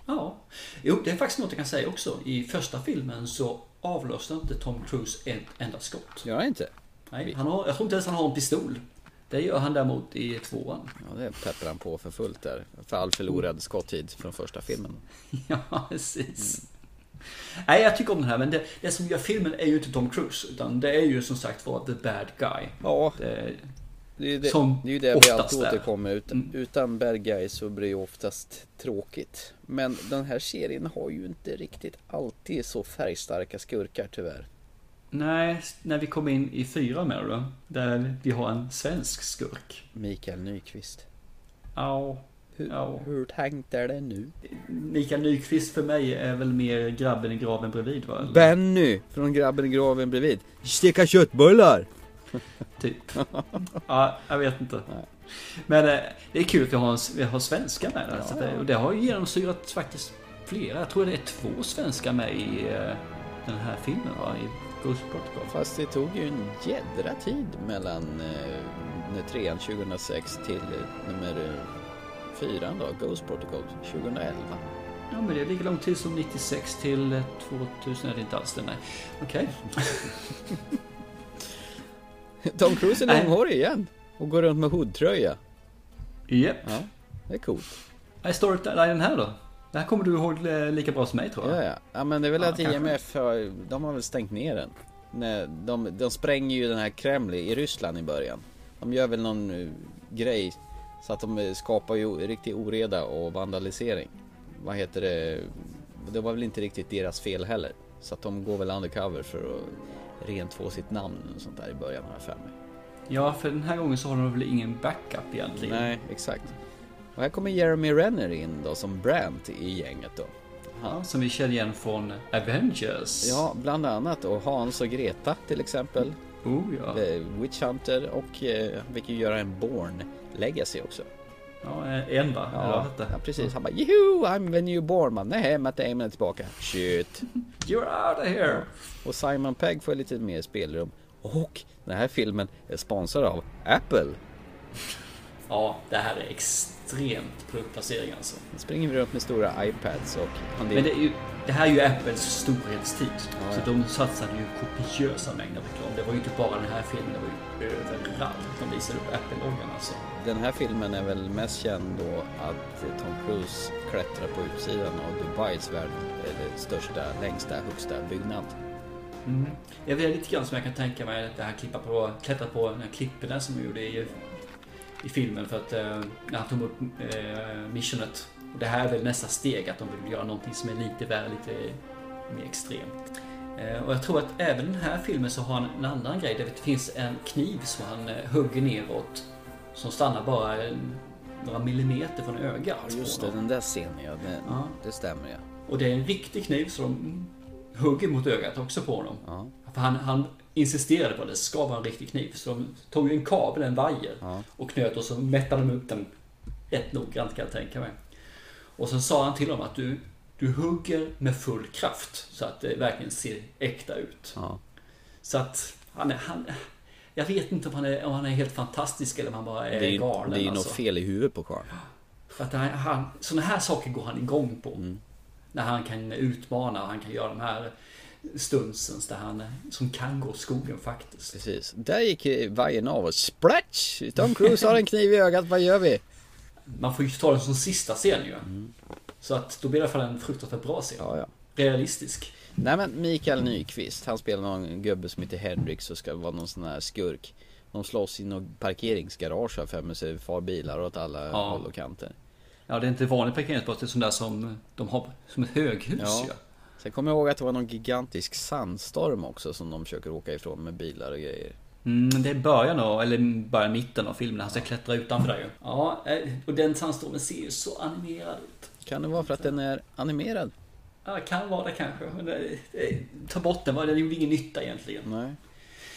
Ja. Jo, det är faktiskt något jag kan säga också. I första filmen så avlossar inte Tom Cruise ett enda skott. Gör han inte? Nej, han har, jag tror inte ens han har en pistol. Det gör han däremot i tvåan. Ja det pepprar han på för fullt där. För all förlorad skottid från första filmen. [LAUGHS] Ja, precis. Nej, jag tycker om den här, men det, det som gör filmen är ju inte Tom Cruise. Utan det är ju som sagt var the bad guy. Ja. Det, Det är ju det, Som det, är ju det vi alltid återkommer ut, Mm. Utan bad guys så blir det ju oftast tråkigt. Men den här serien har ju inte riktigt alltid så färgstarka skurkar tyvärr. nej, när vi kommer in i fyra med då. Där vi har en svensk skurk. Mikael Nyqvist. Ja, Hur, Ja. hur tänkt är det nu? Mikael Nyqvist för mig är väl mer grabben i graven bredvid va? Eller? Benny från grabben i graven bredvid. Steka köttbullar! [LAUGHS] Typ. Ja, jag vet inte. Men eh, det är kul att vi har, vi har svenskar med där. så det, och det har ju genomsyrat faktiskt flera. Jag tror det är två svenskar med i eh, den här filmen va? I Ghost Protocol. Fast det tog ju en jädra tid mellan eh, trean 2006 till eh, nummer eh, fyran då, Ghost Protocol 2011. Ja men det är lika lång tid som 96 till eh, 2000 är det inte alls det, nej. Okej. [LAUGHS] Tom Cruise är långhårig igen och går runt med hoodtröja. Japp. Ja, det är coolt. Nej, storylinen här då? Det här kommer du ihåg eh, lika bra som mig tror jag. Ja, ja. ja men det är väl Ja, att kanske. IMF har, de har väl stängt ner den. Nej, de, de spränger ju den här Kreml i Ryssland i början. De gör väl någon eh, grej så att de skapar ju riktig oreda och vandalisering. Vad heter det? Det var väl inte riktigt deras fel heller. Så att de går väl undercover för att rent få sitt namn och sånt där i början har jag för mig. Ja, för den här gången så har de väl ingen backup egentligen. Nej, exakt. Och här kommer Jeremy Renner in då som Brant i gänget då. Ja, som vi känner igen från Avengers. Ja, bland annat och Hans och Greta till exempel. Oh ja. The Witch Hunter och eh, han fick ju göra en Born Legacy också. Ja, eh, en va? Ja, ja precis. Han bara Joho, I'm the new Born man. Nej, Matt Damon är tillbaka. Shit. [LAUGHS] You're out of here! Och Simon Pegg får lite mer spelrum. Och den här filmen är sponsrad av Apple. Ja, det här är extremt produktplacering alltså. Nu springer vi runt med stora iPads och han Men det, ju, det här är ju Apples storhetstid. Ja, så ja. de satsade ju kopiösa mängder reklam. Det var ju inte bara den här filmen, det var ju överallt de visade upp Apple-loggan alltså. Den här filmen är väl mest känd då att Tom Cruise klättrar på utsidan av Dubais värld, eller största, längsta, högsta byggnad. Mm. Jag vet lite grann som jag kan tänka mig att det här klippa på, klättra på den här klipporna som de gjorde i, i filmen för att eh, när han tog upp eh, missionet. Och det här är väl nästa steg att de vill göra någonting som är lite värre, lite mer extremt. Eh, och jag tror att även den här filmen så har han en annan grej. Det finns en kniv som han eh, hugger neråt. Som stannar bara några millimeter från ögat. Ja just det, den där scenen ja, det, Ja. det stämmer ja. Och det är en riktig kniv de hugger mot ögat också på honom. ja. För han, han insisterade på att det ska vara en riktig kniv. Så de tog ju en kabel, en vajer Ja. och knöt och så mättade de upp den rätt noggrant kan jag tänka mig. Och sen sa han till dem att du, du hugger med full kraft så att det verkligen ser äkta ut. ja. Så att han är, han, jag vet inte om han är, om han är helt fantastisk eller om han bara är, Det är galen. det är ju alltså. något fel i huvudet på karln. För att han, han, sådana här saker går han igång på. Mm. När han kan utmana han kan göra de här stuntsens där han, som kan gå skogen faktiskt. Precis. Där gick vajern av och spratch! Tom Cruise har en kniv i ögat, vad gör vi? Man får ju ta det som sista scen ju. Så att då blir det i alla fall en fruktansvärt bra scen. Ja, ja. Realistisk. Nej men Mikael Nyqvist, han spelar någon gubbe som heter Hendrix och ska vara någon sån här skurk. De slåss i något parkeringsgarage här för med sig far bilar åt alla Ja. håll och kanter. Ja, det är inte vanligt parkeringsplats, det är sån där som de har som ett höghus Ja. ja. Sen kommer jag ihåg att det var någon gigantisk sandstorm också som de försöker åka ifrån med bilar och grejer. Mm, det är början av, eller början mitten av filmen, han ska klättra utanför där ju. Ja, eh, och den sandstormen ser ju så animerad ut. Kan det vara för att den är animerad? Ja, kan vara det kanske. Men det, det, ta bort den, den gjorde ingen nytta egentligen. Nej.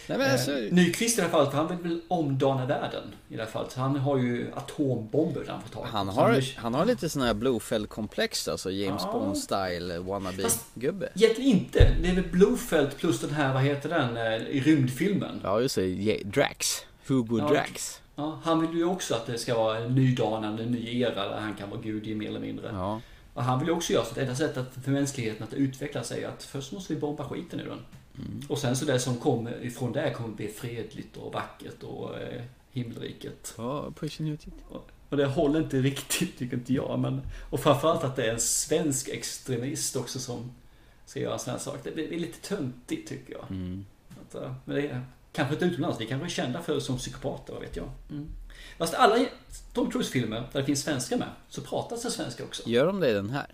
Nej men alltså, Eh, Nyqvist i det här fallet, för han vill väl omdana världen i det här fallet. Så han har ju atombomber han får tag han har, han har lite sån här Blofeld-komplex alltså, James Ja. Bond-style wannabe-gubbe. Egentligen inte. Det är väl Blofeld plus den här, vad heter den, eh, i rymdfilmen. Ja just det, Drax. Hugo Ja, Drax. Ja, han vill ju också att det ska vara en nydanande, en ny era där han kan vara gud mer eller mindre. Ja. Och han vill ju också göra så att enda sättet för mänskligheten att utveckla sig är att först måste vi bomba skiten ur den. Mm. Och sen så det som kommer ifrån det kommer bli fredligt och vackert och eh, himmelriket. Ja, pushing ut it. Och- det håller inte riktigt, tycker inte jag. Men, och framförallt att det är en svensk extremist också som ska göra sån här sak. Det, det är lite töntigt tycker jag. Mm. Att, eh, men det är kanske inte utomlands. Vi kanske är kända för som psykopater, vad vet jag. Mm. Fast alla Tom Cruise-filmer där det finns svenskar med, så pratas det svenska också. Gör de det i den här?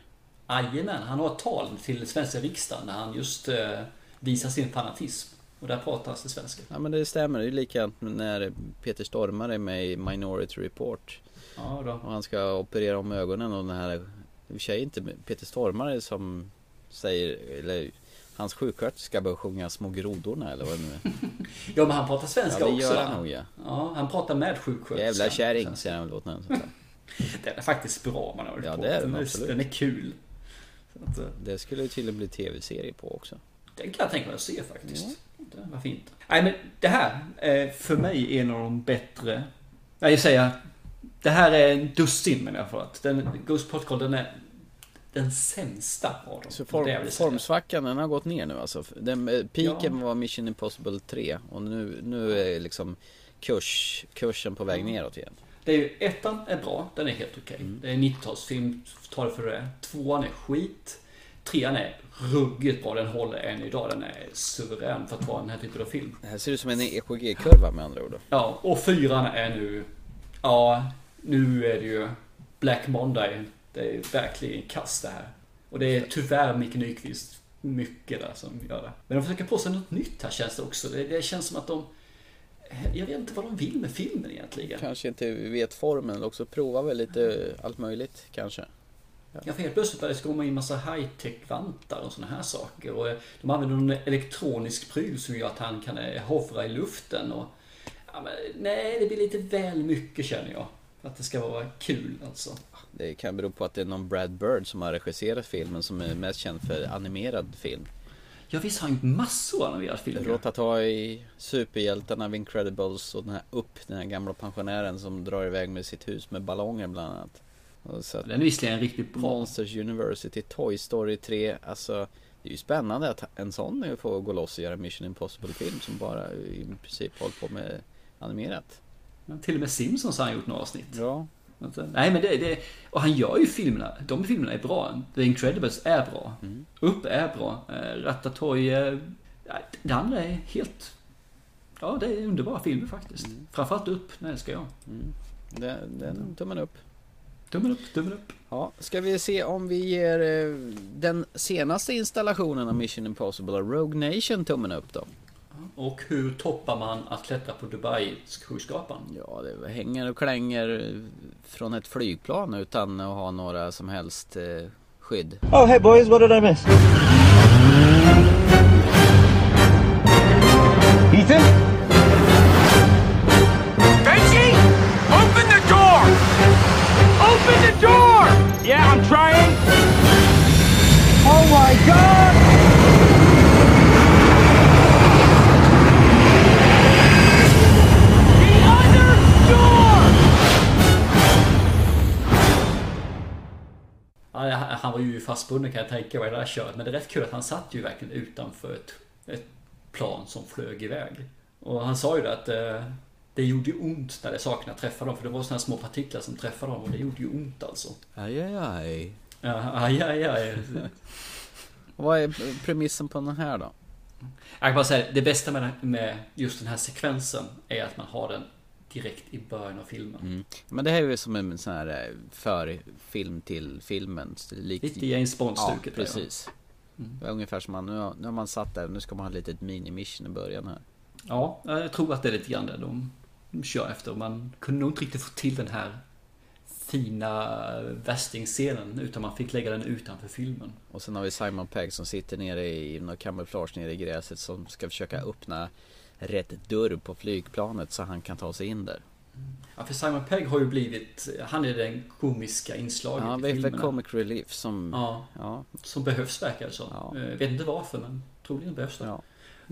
Jajamän, han har ett tal till svenska riksdagen när han just eh, visar sin fanatism. Och där pratas det svenska. Ja men det stämmer, det är likadant när Peter Stormare är med i Minority Report. Ja, då. Och han ska operera om ögonen och den här, i och för sig inte Peter Stormare som säger, eller hans sjuksköterska börjar sjunga Små grodorna eller vad det nu är. [LAUGHS] Ja, men han pratar svenska Ja det också. gör han nog ja. Ja, han pratar med sjuksköterskan. Jävla kärring säger han väl där. [LAUGHS] Den är faktiskt bra man har Ja, på. det är den, absolut. den är kul. Att, Det skulle ju tydligen bli tv-serie på också. Den kan jag tänka mig att se faktiskt. Det var fint. Nej men det här är för mig en av de bättre. Nej jag säger. Det här är en dussin menar jag för att. Den, Ghost Protocol den är den sämsta av dem. Så är form, formsvackan den har gått ner nu alltså. Den, eh, peaken Ja. var Mission Impossible 3 och nu, nu är liksom kurs, kursen på väg neråt igen. Det är ju, ettan är bra, den är helt okej. Mm. Det är en 90-talsfilm, ta det för det. Tvåan är skit. Trean är ruggigt bra, den håller än idag. Den är suverän för att vara den här typen av film. Det här ser ut som en EKG-kurva med andra ord. Ja, och fyran är nu... Ja, nu är det ju Black Monday. Det är verkligen kast det här. Och det är tyvärr Micke Nyqvist mycket där som gör det. Men de försöker på sig något nytt här känns det också. Det, det känns som att de... Jag vet inte vad de vill med filmen egentligen. Kanske inte vet formen också prova väl lite allt möjligt kanske. Ja, för helt plötsligt börjar det komma in massa high-tech-vantar och såna här saker. Och eh, de använder någon elektronisk pryl som gör att han kan eh, hovra i luften. Och, ja, men, nej, det blir lite väl mycket känner jag. Att det ska vara kul alltså. Det kan bero på att det är någon Brad Bird som har regisserat filmen som är mest känd för animerad film. Ja, visst har han gjort massor av animerade filmer. Rotatai, Superhjältarna av Incredibles och den här Upp, den här gamla pensionären som drar iväg med sitt hus med ballonger bland annat. Den är visserligen riktigt bra. Monsters University, Toy Story 3, alltså det är ju spännande att en sån får gå loss och göra Mission Impossible-film som bara i princip håller på med animerat. Ja, Till och med Simpsons har han gjort några avsnitt. Ja. Alltså, Nej men det, det, och han gör ju filmerna, de filmerna är bra. The Incredibles är bra. Upp är bra. Eh, Ratatouille, eh, det andra är helt... Ja, det är underbara filmer faktiskt. Framförallt Upp, den älskar jag. Det, den tummen upp. Tummen upp, tummen upp. Ja, ska vi se om vi ger eh, den senaste installationen av Mission Impossible, Rogue Nation, tummen upp då? Och hur toppar man att klättra på Dubai-skyskrapan? Ja, det hänger och klänger från ett flygplan utan att ha några som helst eh, skydd. Oh, hey boys, what did I miss? Ethan? Open the door! Yeah, I'm trying. Oh my god! The other door! Ja, han- var ju fastbunden kan jag tänka mig i det där köret. Men det är rätt kul att han satt ju verkligen utanför ett, ett plan som flög iväg. Och han sa ju det att eh, det gjorde ont när det sakerna träffade dem. För det var sådana små partiklar som träffade dem och det gjorde ju ont alltså. Aj, aj, aj. Ja, aj, aj, aj. Vad är premissen på den här då? Jag kan bara säga, det bästa med, med just den här sekvensen är att man har den direkt i början av filmen. Mm. Men det här är ju som en sån här eh, förfilm till filmen. Likt... Lite James Bond-stuket. Ja, där, precis. Mm. Det är Ungefär som man, nu har, nu har man satt där, nu ska man ha ett litet mini-mission i början här. Ja, jag tror att det är lite grann det de, de kör efter. Man kunde nog inte riktigt få till den här fina västingscenen utan man fick lägga den utanför filmen. Och sen har vi Simon Pegg som sitter nere i något kamouflage nere i gräset som ska försöka öppna rätt dörr på flygplanet så han kan ta sig in där. Ja, för Simon Pegg har ju blivit, han är den komiska inslaget Ja, i det är för filmerna. comic relief som... Ja, Ja. som behövs verkar det som. Ja. Eh, Vet inte varför men troligen behövs det. Ja.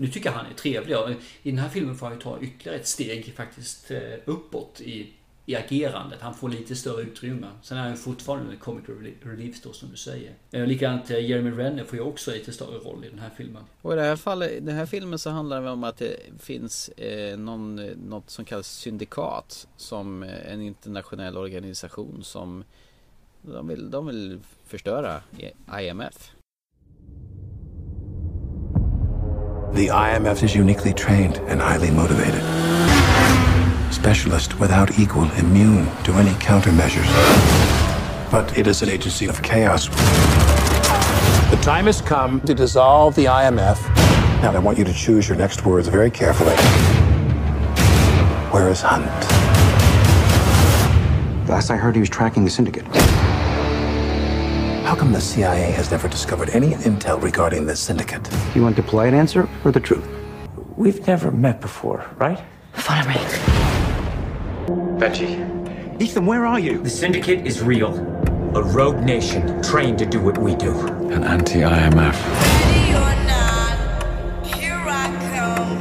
Nu tycker jag han är trevlig. och I den här filmen får han ju ta ytterligare ett steg faktiskt eh, uppåt i, i agerandet. Han får lite större utrymme. Sen är han ju fortfarande en comic relief då som du säger. Eh, likadant eh, Jeremy Renner får ju också lite större roll i den här filmen. Och i det här fallet, i den här filmen så handlar det om att det finns eh, någon, något som kallas syndikat. Som en internationell organisation som de vill, de vill förstöra e-, IMF. The IMF is uniquely trained and highly motivated. Specialist without equal, immune to any countermeasures. But it is an agency of chaos. The time has come to dissolve the IMF. Now, I want you to choose your next words very carefully. Where is Hunt? Last I heard, he was tracking the syndicate. How come the CIA has never discovered any intel regarding this syndicate? You want the polite answer or the truth? We've never met before, right? Follow me. Benji. Ethan, where are you? The Syndicate is real. A rogue nation trained to do what we do. An anti IMF.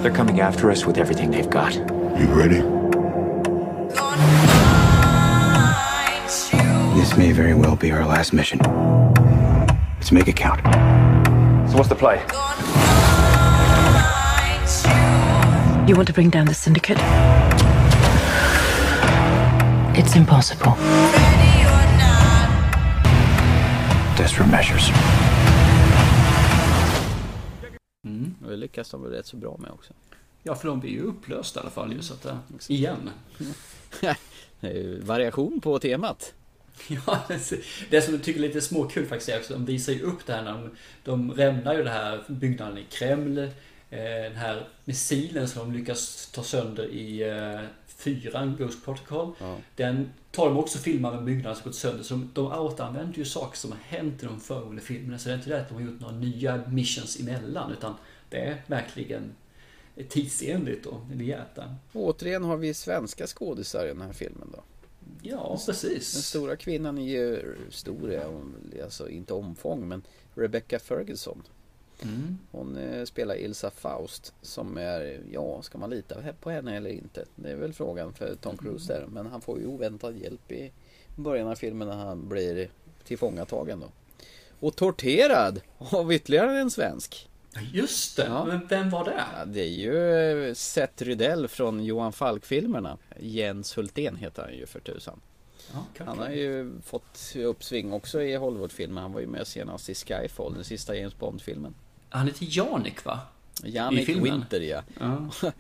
They're coming after us with everything they've got. You ready? May very well be our last mission. Let's make it count. So what's the play? You want to bring down the syndicate? It's impossible. Desperate measures. Och det lyckas de väl rätt så bra med också. Ja, för de blir ju upplösta i alla fall ju så att igen. [LAUGHS] Det är ju variation på temat. [LAUGHS] Ja, det som jag tycker är lite småkul faktiskt är också, de visar ju upp det här när de, de rämnar ju det här byggnaden i Kreml. Eh, den här missilen som de lyckas ta sönder i eh, fyran, Ghost Protocol. Ja. Den tar de också filmar med byggnaden som gått sönder. Så de återanvänder ju saker som har hänt i de föregående filmerna. Så det är inte det att de har gjort några nya missions emellan. Utan det är verkligen tidsenligt och rejält. Återigen har vi svenska skådisar i den här filmen då. Ja, precis. Den stora kvinnan är ju stor, alltså inte omfång men Rebecca Ferguson. Mm. Hon eh, spelar Ilsa Faust som är, ja ska man lita på henne eller inte? Det är väl frågan för Tom Cruise där. Men han får ju oväntad hjälp i början av filmen när han blir tillfångatagen då. Och torterad av ytterligare en svensk. Just det, Ja. men vem var det? Ja, det är ju eh, Seth Rydell från Johan Falk-filmerna. Jens Hultén heter han ju för tusan. Ja, Han har ju fått uppsving också i Hollywoodfilmer. Han var ju med senast i Skyfall, den sista James Bond-filmen. Han heter Janik va? Filmen? Winter ja. [LAUGHS]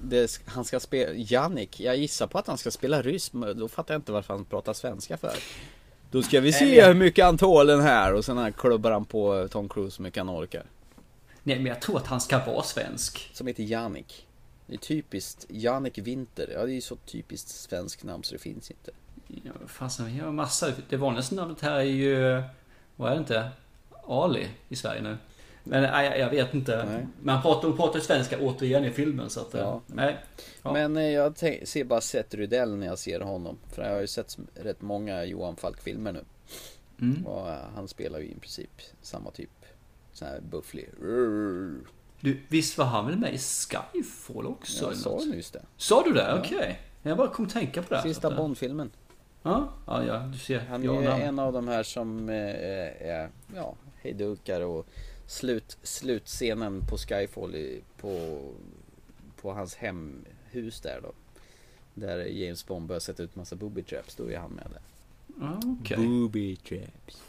Det, han ska spela, Jannik, jag gissar på att han ska spela ryss, men då fattar jag inte varför han pratar svenska för. Då ska vi se hur mycket han tål den här och sen här klubbar han på Tom Cruise så mycket han orkar. Nej, men jag tror att han ska vara svensk. Som heter Jannik. Det är typiskt, Jannik Winter, ja det är ju så typiskt svenskt namn så det finns inte. Ja, fasen, vi har massa. Det vanligaste namnet här är ju, vad är det inte? Ali i Sverige nu. Men nej, jag, vet inte. Nej. Men han pratar, pratar svenska återigen i filmen så att, Ja. nej. Ja. Men eh, jag ser bara Seth Rydell när jag ser honom. För jag har ju sett rätt många Johan Falk-filmer nu. Mm. Och eh, han spelar ju i princip samma typ. Sån här bufflig. Du, visst var han väl med i Skyfall också? Jag sa nyss det. Sa du det? Ja. Okej. Jag bara kom tänka på det. Sista eh, Bond-filmen. Ja, ja, ja, du ser. Han är ju en av de här som eh, är, ja, hejdukar och slut, slutscenen på Skyfall i, på, på hans hemhus där då. Där James Bond börjar sätta ut massa booby traps, då är han med där. Ja, okej. Booby traps.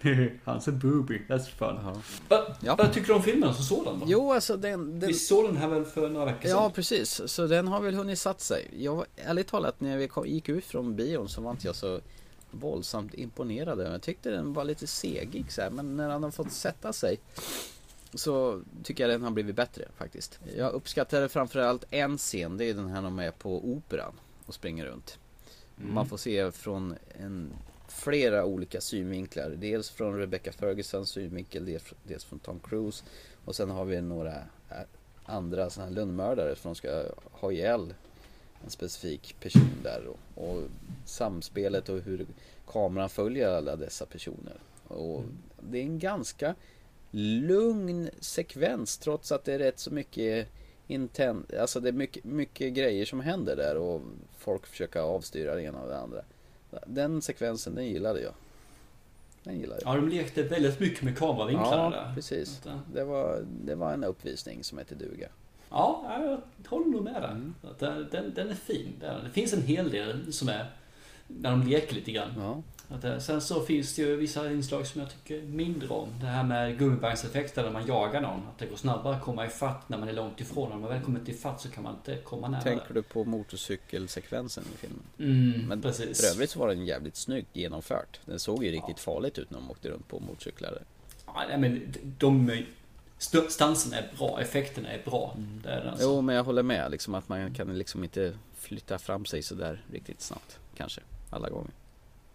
[LAUGHS] Hans en booby, that's fun. Vad, vad tycker du om filmen som sådan då? Jo, alltså den... den... Vi såg den här väl för några veckor sedan? Ja, precis. Så den har väl hunnit satt sig. Jag, ärligt talat, när vi kom, gick ut från bion så var inte jag så våldsamt imponerad. Jag tyckte den var lite segig så här, men när han har fått sätta sig så tycker jag den har blivit bättre faktiskt. Jag uppskattade framförallt en scen, det är den här när de är på operan och springer runt. Mm. Man får se från en, flera olika synvinklar. Dels från Rebecca Fergusons synvinkel, dels, från Tom Cruise. Och sen har vi några eh, andra sådana här lönnmördare som ska ha ihjäl en specifik person där. Och, och samspelet och hur kameran följer alla dessa personer. Och det är en ganska lugn sekvens trots att det är rätt så mycket intent, alltså det är mycket, mycket grejer som händer där och folk försöker avstyra det ena och det andra. Den sekvensen, den gillade jag. Den gillade jag. Ja, de lekte väldigt mycket med kameravinklarna Ja, där. precis. Eh, Det var, det var en uppvisning som hette duga. Ja, jag håller nog med där. Mm. Att Den, den, den är fin. Det finns en hel del som är när de leker lite grann. Att, eh, sen så finns det ju vissa inslag som jag tycker mindre om. Det här med gummibandeffekter när man jagar någon. Att det går snabbare att komma ifatt när man är långt ifrån. När man väl kommer till ifatt så kan man inte komma nära. Tänker du på motorcykelsekvensen i filmen? Mm, Men precis. för övrigt så var den jävligt snyggt genomfört. Den såg ju riktigt farligt ut när de åkte runt på motorcyklar. Ja, nej, men de... st- Stansen är bra, effekterna är bra. Det är alltså. Jo, men jag håller med liksom att man kan liksom inte flytta fram sig sådär riktigt snabbt. Kanske, alla gånger.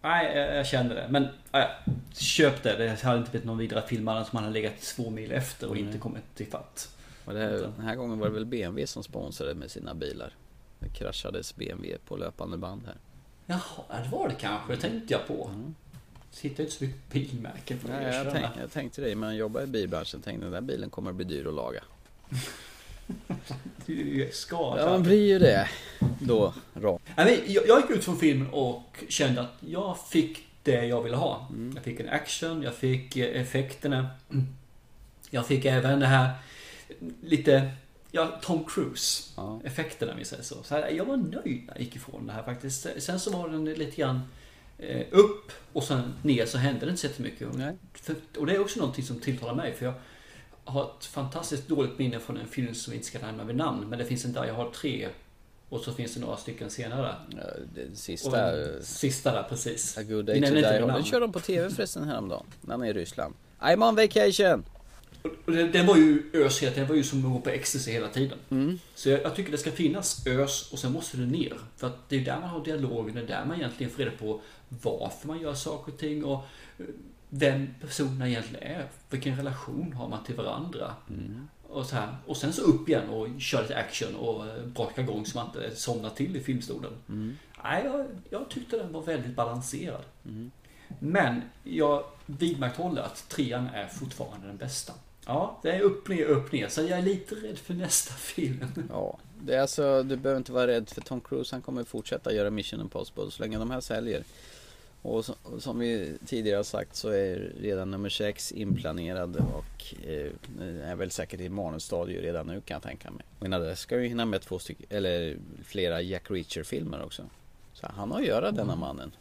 Nej, jag, jag kände det. Men ja, köp det. Det hade inte blivit någon vidare film annars man hade legat två mil efter och inte kommit till fatt. Och det här, den här gången var det väl BMW som sponsrade med sina bilar. Det kraschades BMW på löpande band här. Jaha, det var det kanske. Det tänkte jag på. Sitter inte så mycket bilmärken för Nej, jag, tänk, jag tänkte det, men jag jobbar i bilbranschen. Tänkte den där bilen kommer att bli dyr att laga. [LAUGHS] Det är ju skadad. Ja, man blir ju det. Då. Nej, men jag, jag gick ut från filmen och kände att jag fick det jag ville ha. Mm. Jag fick en action, jag fick eh, effekterna. Jag fick även det här lite, ja, Tom Cruise effekterna om vi säger så. så här, jag var nöjd när jag gick ifrån det här faktiskt. Sen så var den lite grann upp och sen ner så hände det inte så jättemycket. För, och det är också någonting som tilltalar mig för jag har ett fantastiskt dåligt minne från en film som vi inte ska nämna vid namn. Men det finns en där, jag har tre. Och så finns det några stycken senare. Den sista... Den sista där, precis. A good Vi day to die. Den kör de på TV förresten häromdagen. När han är i Ryssland. I'm on vacation! Den var ju ös hela tiden. Den var ju som att gå på ecstasy hela tiden. Mm. Så jag, jag tycker det ska finnas ös och sen måste det ner. För att det är där man har dialogen. Det är där man egentligen får reda på varför man gör saker och ting. Och eh, vem personerna egentligen är. Vilken relation har man till varandra. Mm. Och, så här. och sen så upp igen och köra lite action och eh, braka igång så man inte somnar till i filmstolen. Mm. Nej, jag, jag tyckte den var väldigt balanserad. Mm. Men jag vidmakthåller att trean är fortfarande den bästa. Ja, det är upp ner, upp ner. Så jag är lite rädd för nästa film. Ja, det är alltså, du behöver inte vara rädd för Tom Cruise. Han kommer fortsätta göra Mission Impossible så länge de här säljer. Och som vi tidigare har sagt så är redan nummer 6 inplanerad och eh, är väl säkert i manusstadiet redan nu kan jag tänka mig. Och innan det ska vi hinna med två stycken, eller flera Jack Reacher-filmer också. Så han har att göra denna mannen.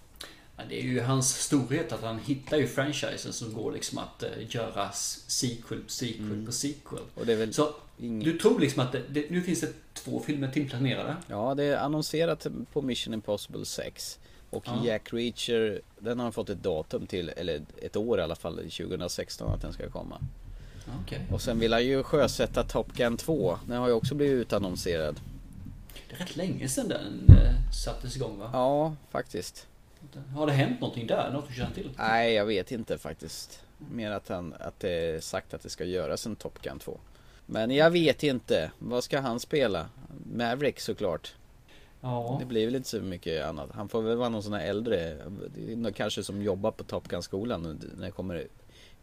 Det är ju hans storhet att han hittar ju franchisen som går liksom att eh, göra sequel sequel på sequel. Och det är väl Så ing- du tror liksom att det, det, nu finns det två filmer tillplanerade? Ja, det är annonserat på Mission Impossible 6. Och Ja. Jack Reacher, den har fått ett datum till, eller ett år i alla fall, 2016 att den ska komma. Okej. Och sen vill han ju sjösätta Top Gun 2. Den har ju också blivit utannonserad. Det är rätt länge sedan den eh, sattes igång va? Ja, faktiskt. Har det hänt någonting där? Något du känner till? Nej, jag vet inte faktiskt. Mer att, han, att det är sagt att det ska göras en Top Gun 2. Men jag vet inte. Vad ska han spela? Maverick såklart. Ja. Det blir väl inte så mycket annat. Han får väl vara någon sån här äldre. Kanske som jobbar på Top Gun-skolan. När det kommer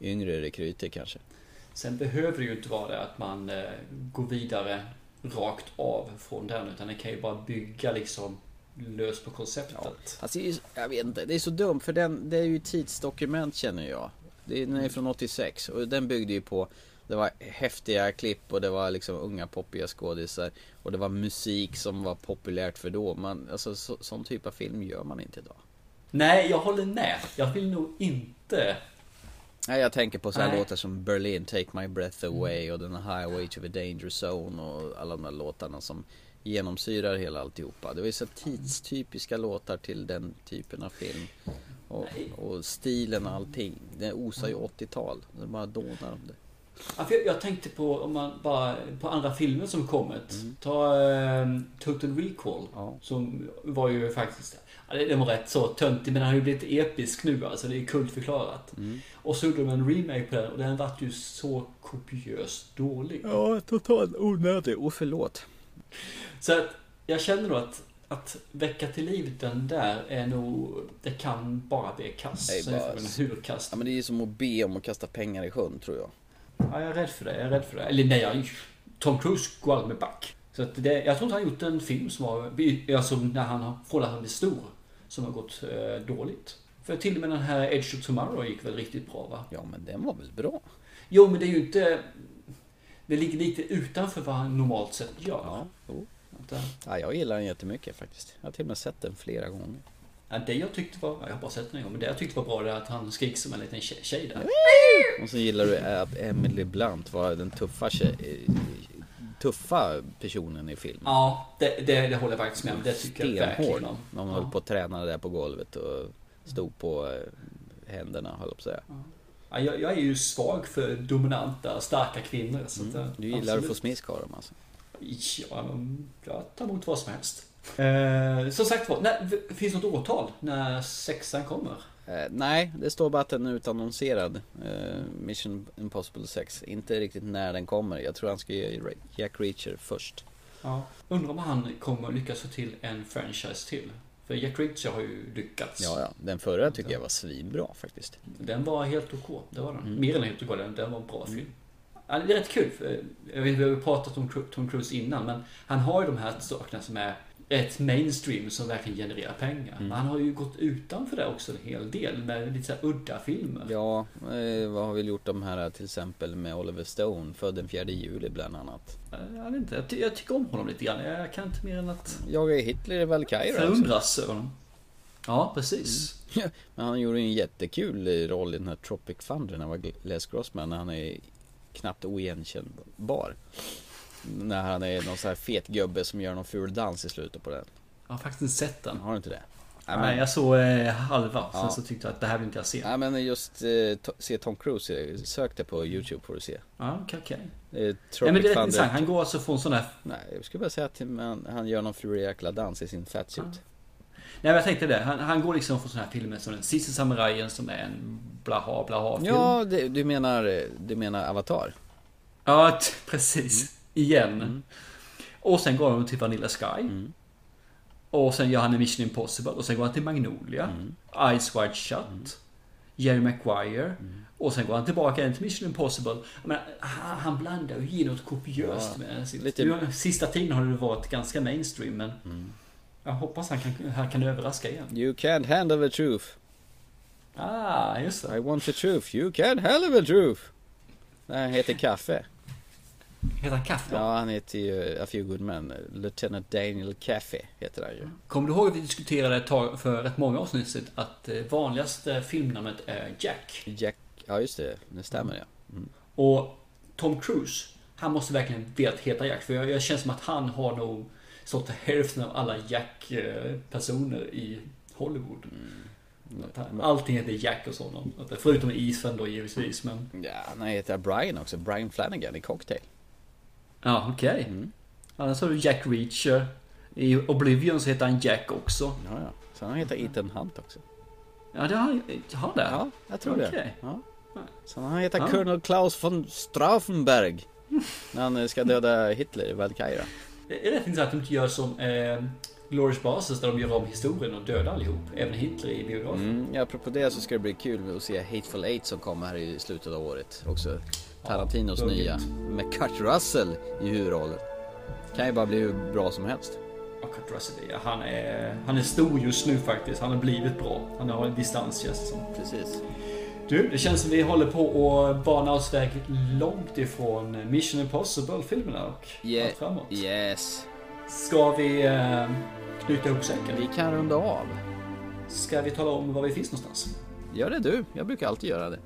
yngre rekryter kanske. Sen behöver det ju inte vara det att man eh, går vidare rakt av från den. Utan det kan ju bara bygga liksom löst på konceptet. Alltså, är ju- jag vet inte, det är så dumt för den, det är ju tidsdokument känner jag. Det är, den är från 86 och den byggde ju på Det var häftiga klipp och det var liksom unga poppiga skådisar Och det var musik som var populärt för då. Man, alltså så, sån typ av film gör man inte idag. Nej, jag håller med. Jag vill nog inte Nej, jag tänker på sådana Nej. låtar som Berlin, Take My Breath Away och den här Highway to the Danger Zone och alla de där låtarna som genomsyrar hela alltihopa. Det var ju så tidstypiska låtar till den typen av film. Och, och stilen och allting. Det osar ju 80-tal. Det bara dånar om det. Ja, jag, jag tänkte på, om man bara, på andra filmer som kommit. Mm. Ta eh, Total Recall. Som var ju faktiskt, ja, det- den var rätt så töntig men den har ju blivit episk nu alltså. Det är kultförklarat. Mm. Och så gjorde de en remake på den och den vart ju så kopiöst dålig. Ja, totalt onödig. Och förlåt. Så att jag känner då att att väcka till liv den där är nog, det kan bara bli kass. Nej, bara- hur kast. Ja, men det är ju som att be om att kasta pengar i sjön tror jag. Ja, jag är rädd för det. Jag är rädd för det. Eller nej, jag, Tom Cruise går aldrig med back. Så att det, jag tror inte han har gjort en film som har, alltså när han har, från att han blir stor, som har gått eh, dåligt. För till och med den här Edge of Tomorrow gick väl riktigt bra va? Ja, men den var väl bra? Jo, men det är ju inte... Det ligger lite utanför vad han normalt sett gör. Ja, jo. Vänta. Ja, jag gillar den jättemycket faktiskt. Jag har till och med sett den flera gånger. Ja, det jag tyckte var, ja, jag har bara sett den en gång, men det jag tyckte var bra det är att han skriker som en liten tjej, tjej där. Och så gillar du att Emily Blunt var den tuffa, tjej, tuffa personen i filmen. Ja, det, det, det håller jag faktiskt med om. Det tycker jag Stenhård. verkligen om. När hon höll på att träna där på golvet och stod på eh, händerna, höll jag på att säga. Ja, jag, jag är ju svag för dominanta, starka kvinnor. Så att, Mm. Du gillar att absolut. få smisk av dem alltså? Ja, men jag tar emot vad som helst. Eh, som sagt var, finns det något årtal när sexan kommer? Eh, nej, det står bara att den är utannonserad. Eh, Mission Impossible 6. Inte riktigt när den kommer. Jag tror han ska ge Jack Reacher först. Ja. Undrar om han kommer lyckas få till en franchise till. För Jack Reacher har ju lyckats. Ja, ja. Den förra tycker jag var svinbra faktiskt. Den var helt OK. Det var den. Mm. Mer än helt OK. Den, den var en bra film. Ja, det är rätt kul. För jag vet, vi har ju pratat om Tom Cruise innan, men han har ju de här sakerna som är rätt mainstream som verkligen genererar pengar. Mm. Men han har ju gått utanför det också en hel del med lite så här udda filmer. Ja, eh, vad har vi gjort de här till exempel med Oliver Stone, född den 4 juli bland annat. Jag vet inte, jag, ty- jag tycker om honom lite grann. Jag kan inte mer än att Jag är Hitler i Valkyrie förundras över honom. Ja, precis. [LAUGHS] Men han gjorde en jättekul roll i den här Tropic Thunder när han var Les Grossman, när han är knappt oigenkännbar. När han är någon sån här fet gubbe som gör någon ful dans i slutet på den. Jag har faktiskt inte sett den. Har du inte det? Nej, jag såg eh, halva. Sen Ja. så tyckte jag att det här vill inte jag se. Nej men just eh, to- se Tom Cruise, eh, sök det på YouTube får du se. Ja, okej. Eh, Nej, men det är rätt intressant. Han går alltså från sån här... Nej, jag skulle bara säga att han, han gör någon ful jäkla dans i sin fatsuit. Nej, men jag tänkte det. Han, han går liksom från såna här filmer som Den sista samurajen som är en blaha blaha film. Ja, det, du menar, du menar Avatar? Ja, precis. Igen. Mm. Och sen går han till Vanilla Sky. Och sen gör han en Mission Impossible. Och sen går han till Magnolia. Mm. Eyes Wide Shut. Jerry Maguire. Mm. Och sen går han tillbaka igen till Mission Impossible. Men han, han blandar ger något kopiöst Ja, med sitt. lite- Mm. Nu, Sista tiden har det varit ganska mainstream men jag hoppas han kan, han kan överraska igen. You can't handle the truth. Ah, just det. I want the truth. You can't handle the truth. Nej, han heter Kaffe. Heter han Kaffe? Ja, han heter ju A Few Good Men. Lieutenant Daniel Kaffe heter han ju. Kommer du ihåg att vi diskuterade ett tag för rätt många avsnitt sedan att eh, vanligaste filmnamnet är Jack? Jack, ja just det, det stämmer ja. Mm. Och Tom Cruise, han måste verkligen velat heta Jack. För jag, jag känner som att han har nog stått för hälften av alla Jack-personer i Hollywood. Han- Allting heter Jack och sådant. Förutom Ethan då givetvis. Men... Ja, han heter Brian också. Brian Flanagan i Cocktail. Ja, okej. Mm. Annars har du Jack Reacher. I Oblivion så heter han Jack också. Ja, ja. Så han heter Ethan Hunt också. Ja, det har, har det? Ja, jag tror det. Okej. Ja. Så han heter Ja. Colonel Klaus von Straffenberg. När han ska döda Hitler i Valkyra. Det är rätt intressant att de inte gör som eh, Glorious Bastards där de gör om historien och dödar allihop. Även Hitler i biografen. Mm, ja, apropå det så ska det bli kul att se Hateful Eight som kommer här i slutet av året. Också Tarantinos buggigt. nya. Med Kurt Russell i huvudrollen. Kan ju bara bli hur bra som helst. Och Kurt Russell, ja, han är, han är stor just nu faktiskt. Han har blivit bra. Han har en distans känns det som. Precis. Du, det känns som vi håller på att bana oss väg långt ifrån Mission Impossible-filmerna och Yeah. allt framåt. Yes. Ska vi eh, knyta ihop säcken? Vi kan runda av. Ska vi tala om var vi finns någonstans? Gör det du. Jag brukar alltid göra det.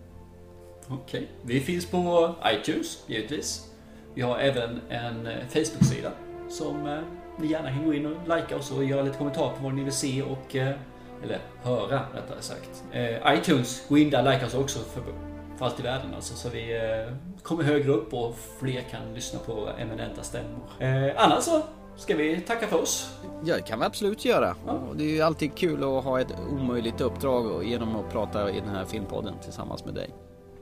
Okej. Vi finns på iTunes, givetvis. Vi har även en eh, Facebook-sida som eh, ni gärna kan gå in och likea oss och göra lite kommentarer på vad ni vill se och... eh, Eller höra, rättare sagt. Eh, iTunes, gå in där, likea oss också för, för allt i världen alltså. Så vi eh, kommer högre upp och fler kan lyssna på eminenta stämmor. Eh, annars så ska vi tacka för oss. Ja, det kan vi absolut göra. Och det är ju alltid kul att ha ett omöjligt uppdrag genom att prata i den här filmpodden tillsammans med dig.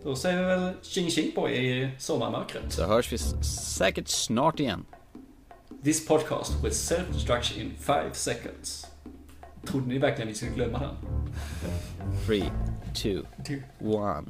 Då säger vi väl tjing tjing på er i sommarmörkret. Så hörs vi säkert snart igen. This podcast with self-destruction in 5 seconds. Trodde ni verkligen vi skulle glömma den? 3, 2, 1.